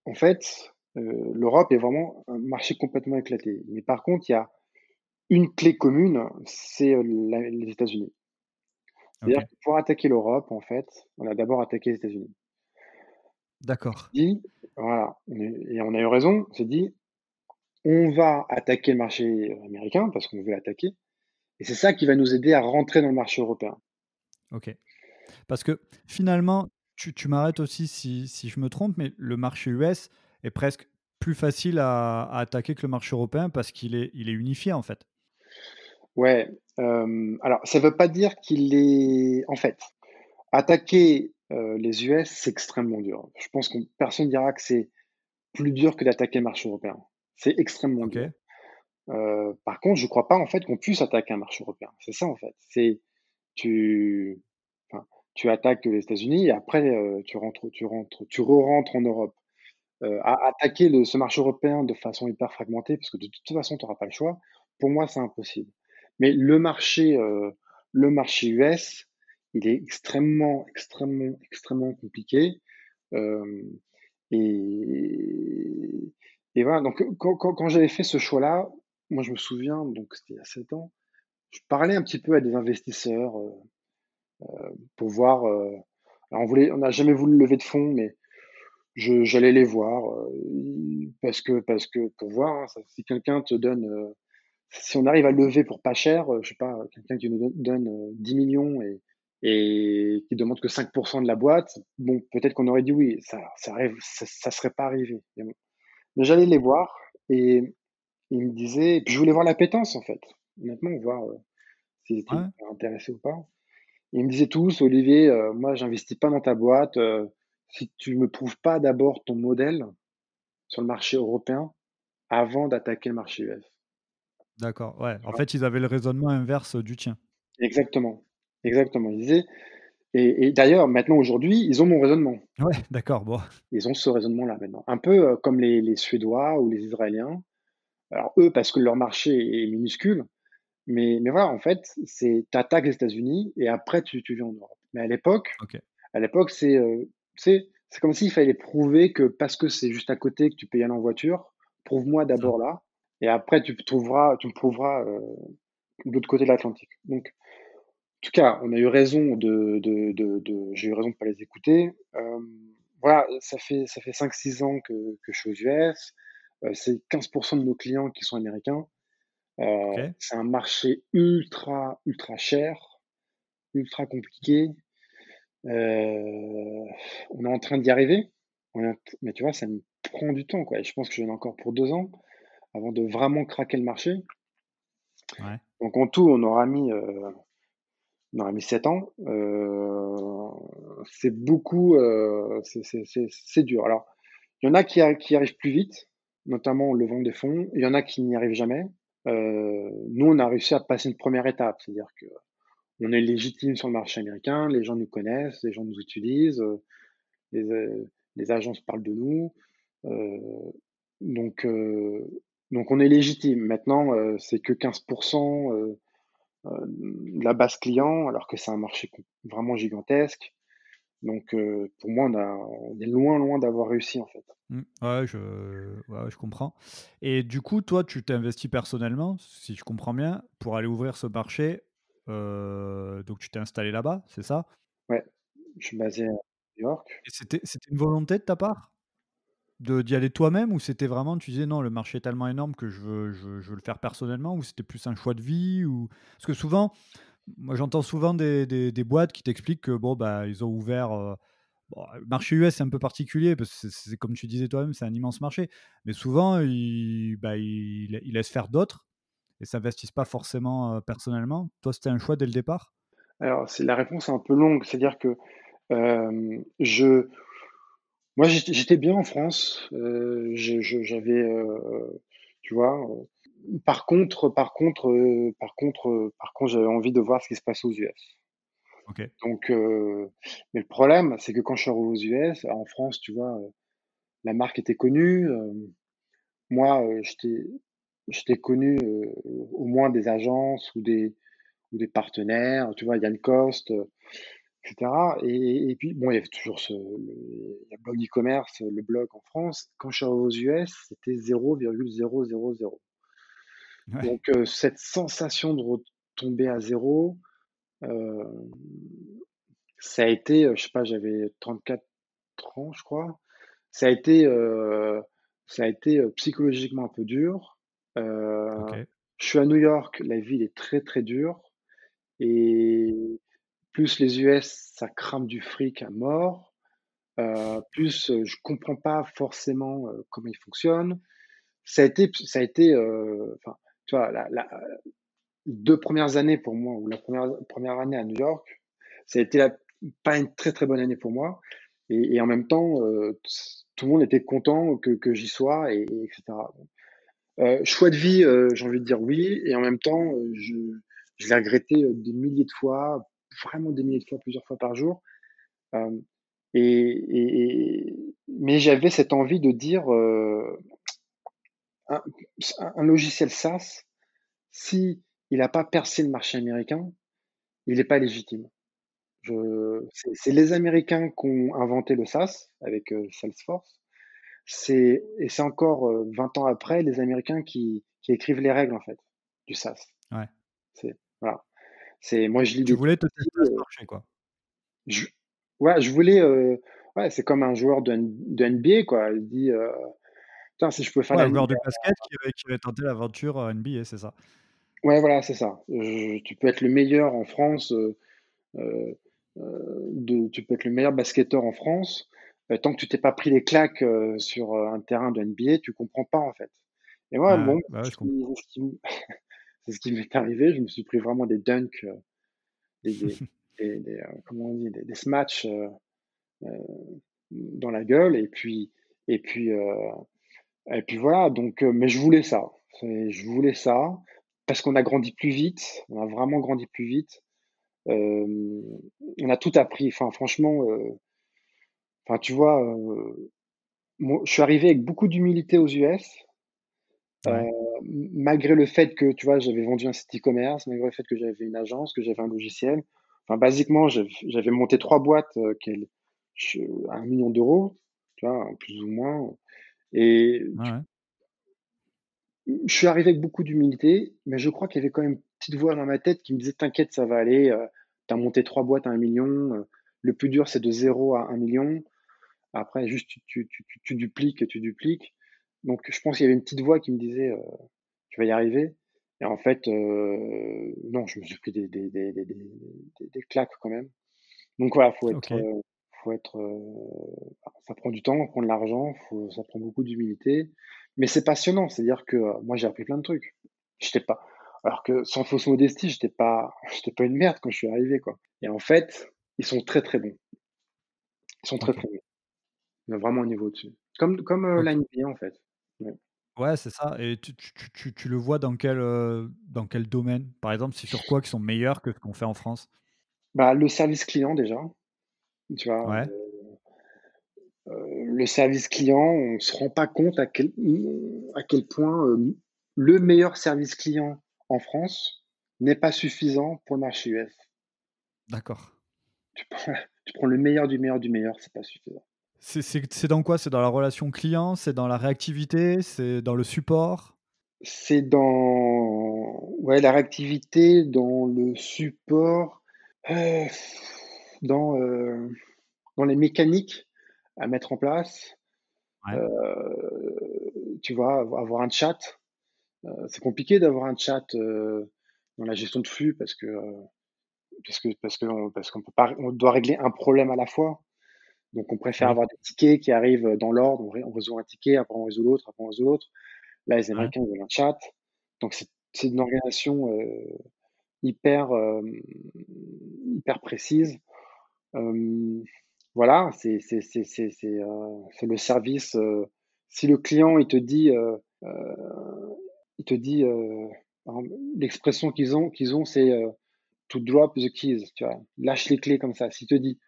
en fait, euh, l'Europe est vraiment un marché complètement éclaté. Mais par contre, il y a une clé commune, c'est euh, les États-Unis. C'est-à-dire que pour attaquer l'Europe, en fait, on a d'abord attaqué les États-Unis. D'accord. Voilà, et on a eu raison, on s'est dit, on va attaquer le marché américain parce qu'on veut l'attaquer, et c'est ça qui va nous aider à rentrer dans le marché européen. Ok. Parce que finalement, tu, tu m'arrêtes aussi si, si, je me trompe, mais le marché US est presque plus facile à, attaquer que le marché européen parce qu'il est, il est unifié en fait. Ouais, euh, alors ça ne veut pas dire qu'il est. En fait, attaquer euh, les US, c'est extrêmement dur. Je pense que personne ne dira que c'est plus dur que d'attaquer le marché européen. C'est extrêmement dur. Euh, par contre, je ne crois pas en fait qu'on puisse attaquer un marché européen. C'est ça en fait. C'est tu tu attaques les États-Unis et après euh, tu rentres, tu rentres, tu re-rentres en Europe. Euh, à attaquer le, ce marché européen de façon hyper fragmentée, parce que de toute façon, tu n'auras pas le choix, pour moi, c'est impossible. Mais le marché, euh, le marché US, il est extrêmement, extrêmement, extrêmement compliqué. et, et voilà, donc quand, quand, quand j'avais fait ce choix-là, moi je me souviens, donc c'était il y a 7 ans, je parlais un petit peu à des investisseurs, pour voir. Euh, on voulait, on n'a jamais voulu lever de fonds, mais j'allais les voir euh, parce que parce que pour voir hein, si quelqu'un te donne euh, si on arrive à lever pour pas cher je sais pas quelqu'un qui nous donne 10 millions et et qui demande que 5% de la boîte bon peut-être qu'on aurait dit oui ça ça arrive ça, serait pas arrivé mais, j'allais les voir et ils me disaient puis je voulais voir l'appétence en fait honnêtement voir s'ils étaient intéressés ou pas ils me disaient tous, Olivier, euh, moi, j'investis pas dans ta boîte. Euh, si tu me prouves pas d'abord ton modèle sur le marché européen avant d'attaquer le marché US. D'accord, ouais. En fait, ils avaient le raisonnement inverse du tien. Exactement, exactement. Ils disaient, et, d'ailleurs, maintenant, aujourd'hui, ils ont mon raisonnement. Ouais, d'accord, bon. Ils ont ce raisonnement-là maintenant. Un peu euh, comme les, les Suédois ou les Israéliens. Alors, eux, parce que leur marché est minuscule, mais, mais voilà, en fait, c'est attaques les États-Unis et après tu, tu viens en Europe. Mais à l'époque, à l'époque, c'est euh, c'est comme s'il fallait prouver que parce que c'est juste à côté que tu peux y aller en voiture, prouve-moi d'abord là et après tu trouveras, tu me prouveras euh, de l'autre côté de l'Atlantique. Donc, en tout cas, on a eu raison de, de, de, de j'ai eu raison de pas les écouter. Euh, voilà, ça fait ça fait 5-6 ans que, que je suis aux US. Euh, c'est 15% de nos clients qui sont américains. Euh, c'est un marché ultra, ultra cher, ultra compliqué. On est en train d'y arriver, mais tu vois, ça me prend du temps. Quoi. Et je pense que j'en ai encore pour deux ans avant de vraiment craquer le marché. Donc en tout, on aura mis, euh, on aura mis 7 ans. c'est beaucoup, c'est dur. Alors, il y en a qui, qui arrivent plus vite, notamment le vent des fonds. Il y en a qui n'y arrivent jamais. Euh, nous, on a réussi à passer une première étape, c'est-à-dire que on est légitime sur le marché américain, les gens nous connaissent, les gens nous utilisent, euh, les, euh, les agences parlent de nous. donc, donc on est légitime. Maintenant, c'est que 15% de la base client, alors que c'est un marché vraiment gigantesque. Donc, pour moi, on, est loin, loin d'avoir réussi, en fait. Mmh. Ouais, je, je comprends. Et du coup, toi, tu t'es investi personnellement, si je comprends bien, pour aller ouvrir ce marché. donc, tu t'es installé là-bas, c'est ça? Ouais, je suis basé à New York. Et c'était, une volonté de ta part? D'y aller toi-même ou c'était vraiment, tu disais non, le marché est tellement énorme que je veux, je, veux le faire personnellement ou c'était plus un choix de vie ou... Parce que souvent, moi j'entends souvent des, des, boîtes qui t'expliquent que bon, bah, ils ont ouvert le marché US, c'est un peu particulier parce que c'est comme tu disais toi-même, c'est un immense marché. Mais souvent, ils, bah, il, laissent faire d'autres et s'investissent pas forcément personnellement. Toi, c'était un choix dès le départ? Alors, c'est la réponse est un peu longue. C'est-à-dire que je, moi, j'étais bien en France. J'avais, tu vois. Par contre, par contre, par contre, par contre, j'avais envie de voir ce qui se passe aux US. Donc, euh, mais le problème, c'est que quand je suis arrivé aux US, en France, tu vois, euh, la marque était connue. Euh, moi, j'étais, j'étais connu au moins des agences ou des, ou des partenaires, tu vois, Yann Coste, etc. Et, et, puis, bon, il y avait toujours ce, le, blog e-commerce, le blog en France. Quand je suis arrivé aux US, c'était 0,000. Donc, cette sensation de retomber à zéro, euh, ça a été, euh, je sais pas, j'avais 34 ans, je crois. Ça a été, euh, ça a été psychologiquement un peu dur. Je suis à New York, la ville est très très dure. Et plus les US, ça crame du fric à mort. plus je comprends pas forcément comment ils fonctionnent. Ça a été, ça a été, enfin, tu vois, la, la, deux premières années pour moi, ou la première, année à New York, ça a été pas une très très bonne année pour moi. Et, en même temps, euh, tout le monde était content que, j'y sois, et, etc. Euh, choix de vie, euh, j'ai envie de dire oui, et en même temps, je l'ai regretté des milliers de fois, vraiment des milliers de fois, plusieurs fois par jour. Et, mais j'avais cette envie de dire un, un, logiciel SaaS, si il n'a pas percé le marché américain, il n'est pas légitime. C'est les Américains qui ont inventé le SaaS avec euh, Salesforce. C'est et c'est encore 20 euh, ans après les Américains qui, qui, écrivent les règles en fait du SaaS. Ouais. C'est voilà. C'est moi je lis. Tu voulais te tester ce euh, marché quoi. Je, ouais, je voulais. ouais, c'est comme un joueur de, de, NBA quoi. Il dit. Putain, si je pouvais faire ouais, un joueur de basket qui, qui avait tenté l'aventure NBA, c'est ça. Ouais, voilà, c'est ça. tu peux être le meilleur en France, euh, euh, de, tu peux être le meilleur basketteur en France. Euh, tant que tu t'es pas pris les claques sur un terrain de NBA, tu comprends pas en fait. Et moi, bon, bah c'est ce qui m'est arrivé. Je me suis pris vraiment des dunks, des, des, des, comment on dit, des, smatchs dans la gueule. Et puis, et puis, et puis voilà. Donc, mais je voulais ça. Je voulais ça parce qu'on a grandi plus vite, on a vraiment grandi plus vite. Euh, on a tout appris. Enfin, franchement, euh, enfin, tu vois, euh, moi, je suis arrivé avec beaucoup d'humilité aux US, malgré le fait que, tu vois, j'avais vendu un site e-commerce, malgré le fait que j'avais une agence, que j'avais un logiciel. Enfin, basiquement, j'avais monté trois boîtes qui à un million d'euros, tu vois, plus ou moins. Et je suis arrivé avec beaucoup d'humilité, mais je crois qu'il y avait quand même une petite voix dans ma tête qui me disait T'inquiète, ça va aller, euh, tu as monté trois boîtes à un million, euh, le plus dur c'est de zéro à un million. Après, juste tu, tu, tu, tu, dupliques, tu dupliques. Donc je pense qu'il y avait une petite voix qui me disait euh, Tu vas y arriver. Et en fait, non, je me suis pris des, des, des, des, des claques quand même. Donc voilà, faut être. faut être ça prend du temps, ça prend de l'argent, ça prend beaucoup d'humilité. Mais c'est passionnant, c'est-à-dire que euh, moi j'ai appris plein de trucs. J'étais pas, alors que sans fausse modestie, j'étais pas, j'étais pas une merde quand je suis arrivé quoi. Et en fait, ils sont très très bons. Ils sont très très bons. Ils ont vraiment un niveau dessus. Comme comme euh, la en fait. Ouais. c'est ça. Et tu, tu, tu, tu, le vois dans quel, euh, dans quel domaine? Par exemple, c'est sur quoi qui sont meilleurs que ce qu'on fait en France? Bah, Le service client déjà. Tu vois, ouais. Euh, le service client, on ne se rend pas compte à quel, à quel point euh, le meilleur service client en France n'est pas suffisant pour le marché US. D'accord. Tu, prends le meilleur du meilleur du meilleur, c'est pas suffisant. C'est dans quoi? C'est dans la relation client? C'est dans la réactivité? C'est dans le support? C'est dans ouais, la réactivité, dans le support, euh, dans, euh, dans les mécaniques à mettre en place. Euh, tu vois, avoir un chat. c'est compliqué d'avoir un chat dans la gestion de flux parce que parce que parce que parce qu'on peut pas on doit régler un problème à la fois. Donc on préfère avoir des tickets qui arrivent dans l'ordre. On, résout un ticket, après on résout l'autre, après on résout l'autre. Là, les Américains ils veulent un chat. Donc c'est une organisation euh, hyper euh, hyper précise. Euh, voilà, c'est c'est c'est c'est c'est le service. si le client il te dit il te dit l'expression qu'ils ont, qu'ils ont, c'est euh, to drop the keys, tu vois, lâche les clés comme ça. S'il te dit,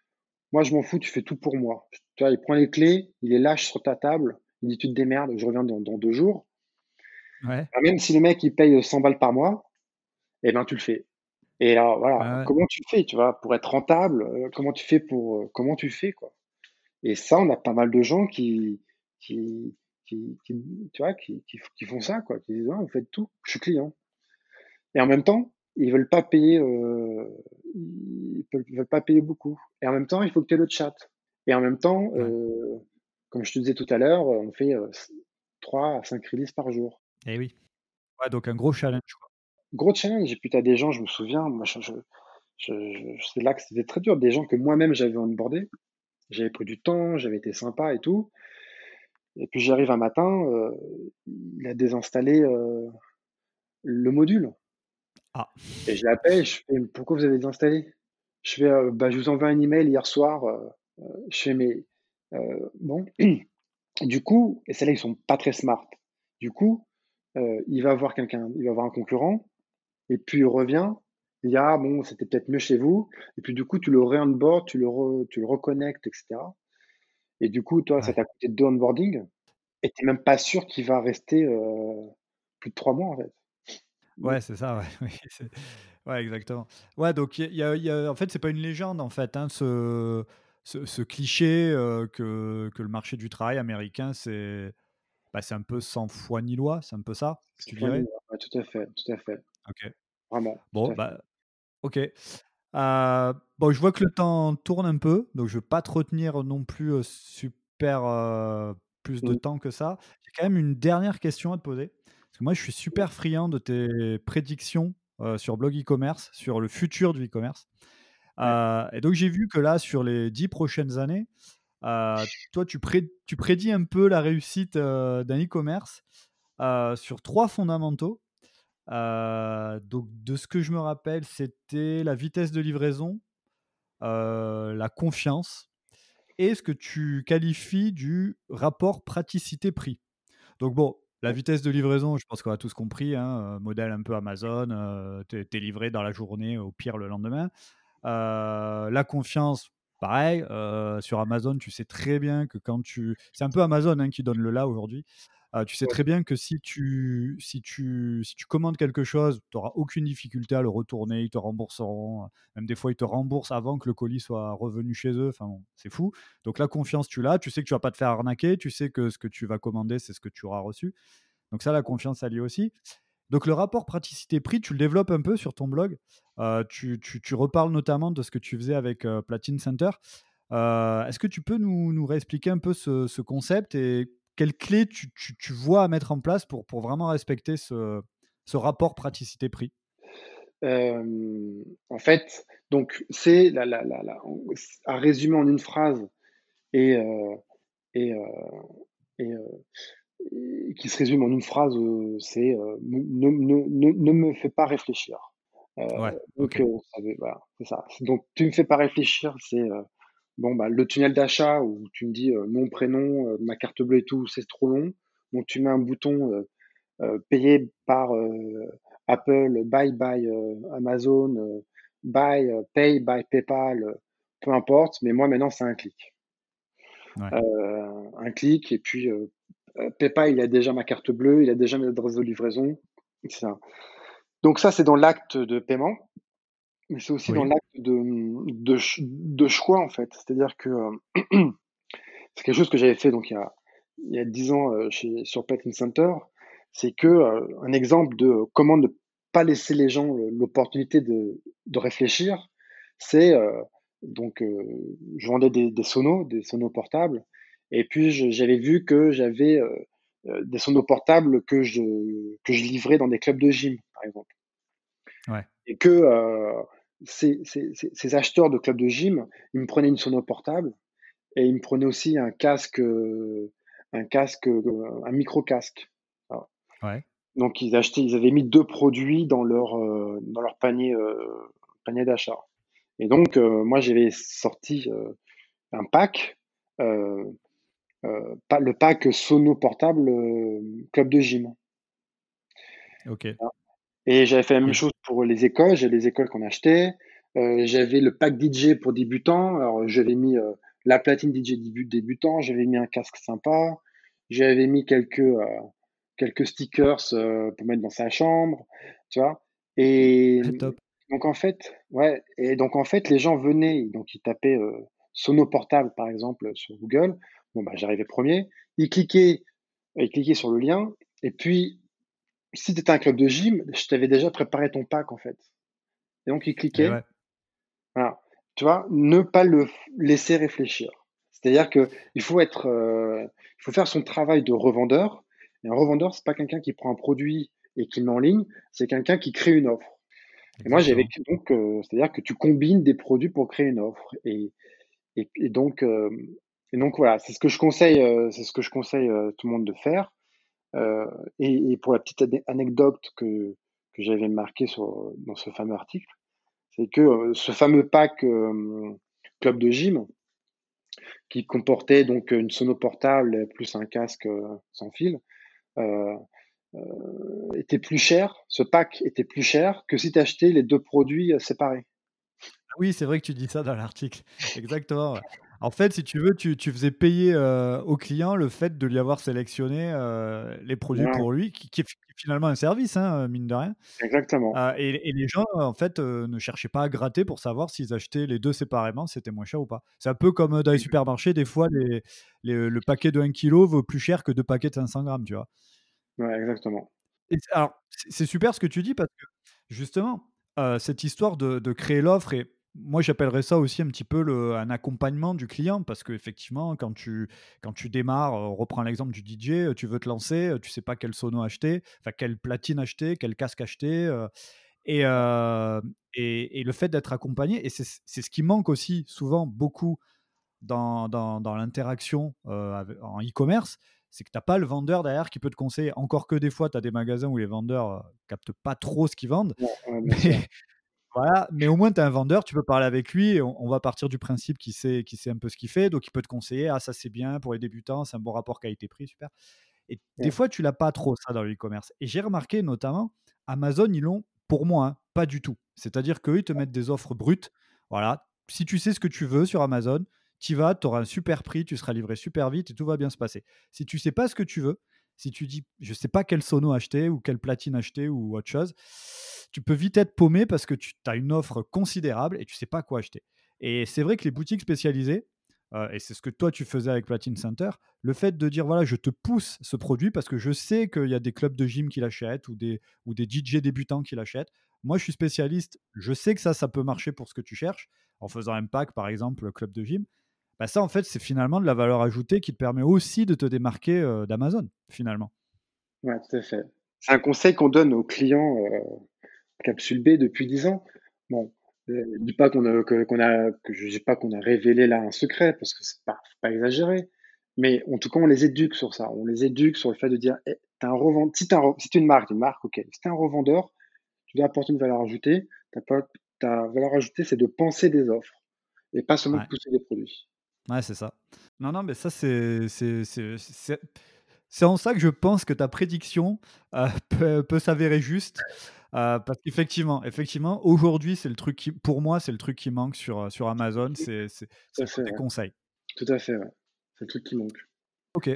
moi je m'en fous, tu fais tout pour moi. Tu vois, il prend les clés, il les lâche sur ta table, il dit tu te démerdes, je reviens dans, deux jours. Ouais. même si le mec il paye 100 balles par mois, eh ben tu le fais. Et alors voilà, comment tu fais, tu vois, pour être rentable, euh, comment tu fais pour, euh, comment tu fais quoi? Et ça, on a pas mal de gens qui, qui, qui, tu vois, qui, qui, font ça quoi, qui disent ah, vous faites tout, je suis client. Et en même temps, ils veulent pas payer, euh, ils veulent pas payer beaucoup. Et en même temps, il faut que tu aies le chat. Et en même temps, euh, comme je te disais tout à l'heure, on fait 3 euh, à 5 releases par jour. Eh oui. Ouais, donc un gros challenge. Gros challenge. Et puis tu as des gens, je me souviens, moi, je, c'est là que c'était très dur. Des gens que moi-même j'avais onboardé. J'avais pris du temps, j'avais été sympa et tout. Et puis j'arrive un matin, il a désinstallé le module. Ah. Et je l'appelle, je fais pourquoi vous avez désinstallé? Je fais euh, bah, je vous envoie un email hier soir. Euh, euh, je fais mais bon. du coup, et celles-là ils sont pas très smart. Du coup, il va voir quelqu'un, il va voir un concurrent, et puis il revient. Il dit ah bon c'était peut-être mieux chez vous. Et puis du coup tu le re-onboard, tu le tu le reconnectes, etc. Et du coup toi ça t'a coûté deux onboarding et tu n'es même pas sûr qu'il va rester plus de trois mois en fait. Ouais, c'est ça, ouais, ouais, exactement. Ouais, donc il y a, en fait, c'est pas une légende, en fait, hein, ce, ce, cliché que, que le marché du travail américain, c'est bah, c'est un peu sans foi ni loi, c'est un peu ça, tu dirais? tout à fait, tout à fait. Ok. Vraiment. Bon, bah, ok. bon, je vois que le temps tourne un peu, donc je ne veux pas te retenir non plus super plus de mmh. temps que ça. J'ai quand même une dernière question à te poser moi, je suis super friand de tes prédictions sur blog e-commerce, sur le futur du e-commerce. et donc, j'ai vu que là, sur les dix prochaines années, toi, tu, tu, prédis un peu la réussite d'un e-commerce sur trois fondamentaux. donc, de ce que je me rappelle, c'était la vitesse de livraison, la confiance et ce que tu qualifies du rapport praticité-prix. Donc, bon, la vitesse de livraison, je pense qu'on a tous compris, hein, euh, modèle un peu Amazon, euh, tu es, livré dans la journée, au pire le lendemain. Euh, la confiance, pareil, sur Amazon, tu sais très bien que quand tu... C'est un peu Amazon hein, qui donne le là aujourd'hui. Euh, tu sais très bien que si tu, si tu, si tu commandes quelque chose, tu n'auras aucune difficulté à le retourner, ils te rembourseront. Même des fois, ils te remboursent avant que le colis soit revenu chez eux. Enfin, c'est fou. Donc la confiance, tu l'as. Tu sais que tu vas pas te faire arnaquer. Tu sais que ce que tu vas commander, c'est ce que tu auras reçu. Donc ça, la confiance, ça lié aussi. Donc le rapport praticité-prix, tu le développes un peu sur ton blog. Euh, tu, tu, tu, reparles notamment de ce que tu faisais avec euh, Platine Center. Est-ce que tu peux nous, nous réexpliquer un peu ce, ce concept et quelles clés tu, vois à mettre en place pour, pour vraiment respecter ce, ce rapport praticité-prix? En fait, donc c'est la, la, la, à résumer en une phrase et, euh, et, euh, et, qui se résume en une phrase, c'est ne, ne, ne, me fais pas réfléchir. Ouais, donc, voilà, c'est ça. Donc, tu me fais pas réfléchir, c'est Bon, bah, le tunnel d'achat où tu me dis nom, prénom, ma carte bleue et tout, c'est trop long. Donc, tu mets un bouton payé par Apple, buy by Amazon, buy, pay by PayPal, peu importe. Mais moi, maintenant, c'est un clic. un clic, et puis PayPal, il a déjà ma carte bleue, il a déjà mes adresses de livraison, etc. Donc ça, c'est dans l'acte de paiement, mais c'est aussi dans l'acte de, de, choix, en fait. C'est-à-dire que c'est quelque chose que j'avais fait donc il y a, il y a 10 ans chez, sur Patent Center, c'est que un exemple de comment ne pas laisser les gens l'opportunité de, de réfléchir, c'est donc je vendais des, des sonos, des sonos portables, et puis j'avais vu que j'avais des sonos portables que je que je livrais dans des clubs de gym, par exemple. Ouais. Et que ces, ces, ces, acheteurs de clubs de gym, ils me prenaient une sono portable et ils me prenaient aussi un casque, un casque, un micro casque. Ouais. Donc ils achetaient, ils avaient mis deux produits dans leur dans leur panier panier d'achat. Et donc moi j'avais sorti un pack, le pack sono portable club de gym. Ok. Et j'avais fait la même chose pour les écoles. J'ai les écoles qu'on achetait. Euh, j'avais le pack DJ pour débutants. Alors, j'avais mis euh, la platine DJ début, débutant. J'avais mis un casque sympa. J'avais mis quelques, euh, quelques stickers pour mettre dans sa chambre. Tu vois. Et donc, en fait, ouais. Et donc, en fait, les gens venaient. Donc, ils tapaient Sono Portable, par exemple, sur Google. Bon, bah, j'arrivais premier. Ils cliquaient, ils cliquaient sur le lien. Et puis, si tu étais un club de gym, je t'avais déjà préparé ton pack en fait. Et donc il cliquait. Voilà. Tu vois, ne pas le laisser réfléchir. C'est-à-dire que il faut être, euh, il faut faire son travail de revendeur. Et un revendeur, c'est pas quelqu'un qui prend un produit et qui le met en ligne, c'est quelqu'un qui crée une offre. Et moi, j'avais donc, euh, c'est-à-dire que tu combines des produits pour créer une offre. Et, et, donc, euh, et donc voilà, c'est ce que je conseille, c'est ce que je conseille tout le monde de faire. Euh, et, pour la petite anecdote que, que j'avais marqué sur, dans ce fameux article, c'est que euh, ce fameux pack euh, club de gym, qui comportait donc une sono portable plus un casque sans fil, était plus cher, ce pack était plus cher que si tu achetais les deux produits séparés. Oui, c'est vrai que tu dis ça dans l'article. Exactement. En fait, si tu veux, tu, faisais payer euh, au client le fait de lui avoir sélectionné euh, les produits pour lui, qui, est finalement un service, hein, mine de rien. Exactement. Euh, et, les gens, en fait, ne cherchaient pas à gratter pour savoir s'ils achetaient les deux séparément, c'était moins cher ou pas. C'est un peu comme dans les supermarchés, des fois, les, le paquet de 1 kg vaut plus cher que deux paquets de 500 grammes, tu vois. Ouais, exactement. alors, c'est super ce que tu dis parce que, justement, cette histoire de, de créer l'offre et moi, j'appellerais ça aussi un petit peu le, un accompagnement du client parce qu'effectivement, quand tu, quand tu démarres, on reprend l'exemple du DJ, tu veux te lancer, tu sais pas quel sono acheter, enfin quelle platine acheter, quel casque acheter. Euh, et, euh, et, et, le fait d'être accompagné, et c'est ce qui manque aussi souvent beaucoup dans, dans, dans l'interaction euh, en e-commerce, c'est que tu n'as pas le vendeur derrière qui peut te conseiller. Encore que des fois, tu as des magasins où les vendeurs captent pas trop ce qu'ils vendent. Voilà, mais au moins tu as un vendeur, tu peux parler avec lui et on, va partir du principe qu'il sait, sait un peu ce qu'il fait, donc il peut te conseiller, ah ça c'est bien pour les débutants, c'est un bon rapport qualité-prix, super. Et des fois tu l'as pas trop ça dans le e-commerce. Et j'ai remarqué notamment, Amazon ils l'ont pour moi hein, pas du tout. C'est-à-dire qu'eux ils te mettent des offres brutes. Voilà, si tu sais ce que tu veux sur Amazon, tu vas, tu auras un super prix, tu seras livré super vite et tout va bien se passer. Si tu sais pas ce que tu veux, si tu dis je sais pas quel sono acheter ou quelle platine acheter ou autre chose, tu peux vite être paumé parce que tu as une offre considérable et tu sais pas quoi acheter. Et c'est vrai que les boutiques spécialisées, euh, et c'est ce que toi tu faisais avec Platine Center, le fait de dire voilà, je te pousse ce produit parce que je sais qu'il y a des clubs de gym qui l'achètent ou des, ou des DJ débutants qui l'achètent. Moi, je suis spécialiste, je sais que ça, ça peut marcher pour ce que tu cherches, en faisant un pack par exemple, club de gym. Bah ça, en fait, c'est finalement de la valeur ajoutée qui te permet aussi de te démarquer euh, d'Amazon, finalement. Ouais, tout à fait. C'est un conseil qu'on donne aux clients euh, Capsule B depuis 10 ans. Bon, euh, je dis pas qu'on a, que, qu'on a, que je dis pas qu'on a révélé là un secret parce que c'est pas, pas exagéré. Mais en tout cas, on les éduque sur ça. On les éduque sur le fait de dire, hey, eh, un si, un, si une marque, une marque, ok. Si t'es un revendeur, tu dois apporter une valeur ajoutée. Ta, ta valeur ajoutée, c'est de penser des offres et pas seulement de pousser des produits. Ouais, c'est ça. Non, non, mais ça, c'est, c'est, en ça que je pense que ta prédiction euh, peut, peut s'avérer juste. Euh, parce qu'effectivement, effectivement, aujourd'hui, c'est le truc qui, pour moi, c'est le truc qui manque sur, sur Amazon, c'est des conseils. Tout à fait, ouais. C'est le truc qui manque. Ok.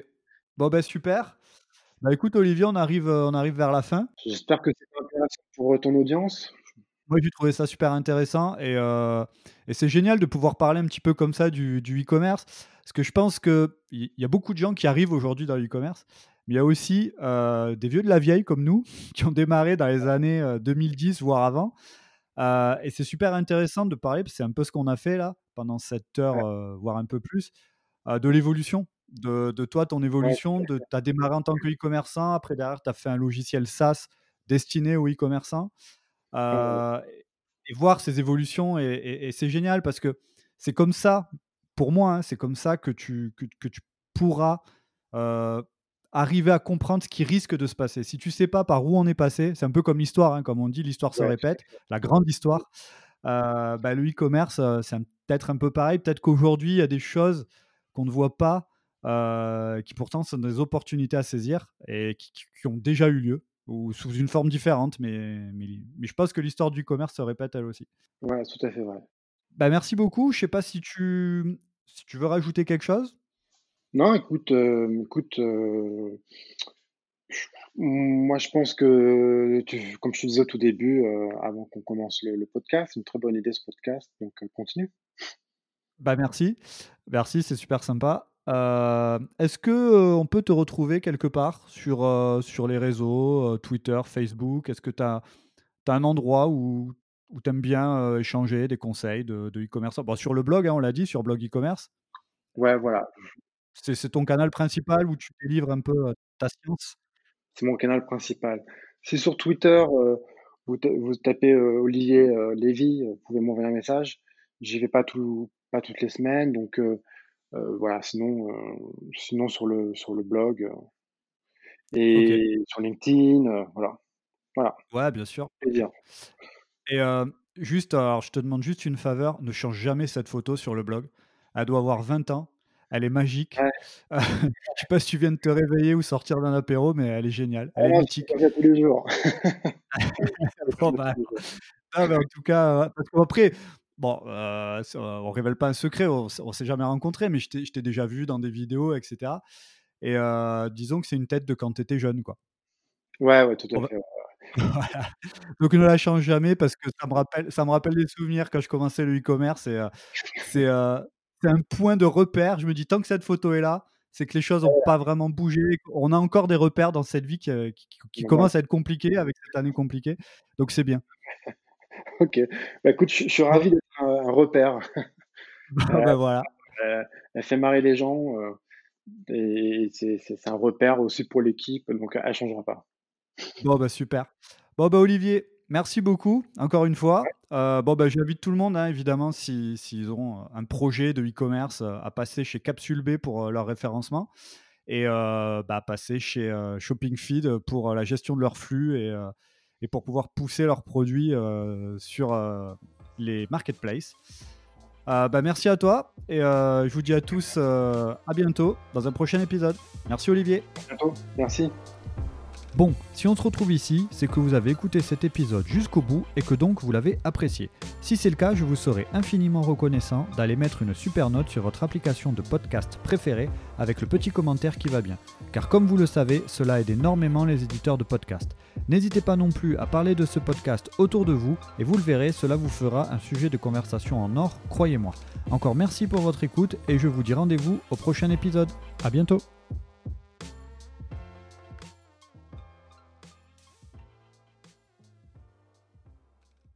Bon, ben super. Bah écoute, Olivier, on arrive, on arrive vers la fin. J'espère que c'est intéressant pour ton audience. Moi, j'ai trouvé ça super intéressant et, et c'est génial de pouvoir parler un petit peu comme ça du, e-commerce. Parce que je pense qu'il y a beaucoup de gens qui arrivent aujourd'hui dans l'e-commerce, mais il y a aussi des vieux de la vieille comme nous qui ont démarré dans les années 2010, voire avant. et c'est super intéressant de parler, parce que c'est un peu ce qu'on a fait là, pendant cette heure, voire un peu plus, de l'évolution. De, de, toi, ton évolution, de, tu as démarré en tant que e-commerçant, après derrière, tu as fait un logiciel SaaS destiné aux e-commerçants. Et voir ces évolutions, et, c'est génial parce que c'est comme ça, pour moi, hein, c'est comme ça que tu, que, tu pourras arriver à comprendre ce qui risque de se passer. Si tu sais pas par où on est passé, c'est un peu comme l'histoire, hein, comme on dit, l'histoire se répète, la grande histoire. Bah, le e-commerce, c'est peut-être un peu pareil. Peut-être qu'aujourd'hui, il y a des choses qu'on ne voit pas, qui pourtant sont des opportunités à saisir et qui ont déjà eu lieu ou sous une forme différente, mais, mais, je pense que l'histoire du commerce se répète elle aussi. Ouais, tout à fait vrai. Bah, merci beaucoup. Je sais pas si tu, si tu veux rajouter quelque chose. Non, écoute, euh, écoute euh, moi je pense que, tu, comme je te disais au tout début, euh, avant qu'on commence le, podcast, c'est une très bonne idée ce podcast, donc continue. Bah merci, merci, c'est super sympa. Euh, est-ce que, euh, on peut te retrouver quelque part sur, euh, sur les réseaux, Twitter, Facebook? Est-ce que tu as un endroit où où tu aimes bien, échanger des conseils de e-commerce? Bon, sur le blog, hein, on l'a dit, sur blog e-commerce? Ouais, voilà. C'est ton canal principal où tu délivres un peu, ta science? C'est mon canal principal. Si sur Twitter, vous vous tapez, Olivier, Lévy, vous pouvez m'envoyer un message. J'y vais pas tout pas toutes les semaines, donc voilà, sinon, euh, sinon sur le, sur le blog euh, et sur LinkedIn, voilà. Voilà. Ouais, bien sûr. Et juste, alors je te demande juste une faveur, ne change jamais cette photo sur le blog. Elle doit avoir 20 ans. Elle est magique. je sais pas si tu viens de te réveiller ou sortir d'un apéro, mais elle est géniale. Elle est mythique. tous les jours. Bah, en tout cas, parce qu'après, Bon, euh, on révèle pas un secret, on, s'est jamais rencontré, mais je t'ai déjà vu dans des vidéos, etc. Et euh, disons que c'est une tête de quand tu étais jeune, quoi. Ouais, ouais, tout à fait. Donc ne la change jamais parce que ça me rappelle, ça me rappelle des souvenirs quand je commençais le e-commerce. Et euh, c'est un point de repère. Je me dis tant que cette photo est là, c'est que les choses n'ont pas vraiment bougé. On a encore des repères dans cette vie qui, qui, commence à être compliquée avec cette année compliquée. Donc c'est bien. ok. Bah, écoute, je, suis ravi d'être un, repère. Bah, bah, voilà. Euh, elle fait marrer les gens. Euh, et c'est un repère aussi pour l'équipe. Donc elle ne changera pas. Bon, bah super. Bon, bah Olivier, merci beaucoup encore une fois. Euh, bon, bah, j'invite tout le monde, hein, évidemment, s'ils si, ont un projet de e-commerce, à passer chez Capsule B pour leur référencement et bah, passer chez Shopping Feed pour la gestion de leur flux et, et pour pouvoir pousser leurs produits sur les marketplaces. Euh, bah, merci à toi et euh, je vous dis à tous euh, à bientôt dans un prochain épisode. Merci Olivier. À bientôt. Merci. Bon, si on se retrouve ici, c'est que vous avez écouté cet épisode jusqu'au bout et que donc vous l'avez apprécié. Si c'est le cas, je vous serai infiniment reconnaissant d'aller mettre une super note sur votre application de podcast préférée avec le petit commentaire qui va bien. Car comme vous le savez, cela aide énormément les éditeurs de podcast. N'hésitez pas non plus à parler de ce podcast autour de vous et vous le verrez, cela vous fera un sujet de conversation en or, croyez-moi. Encore merci pour votre écoute et je vous dis rendez-vous au prochain épisode. A bientôt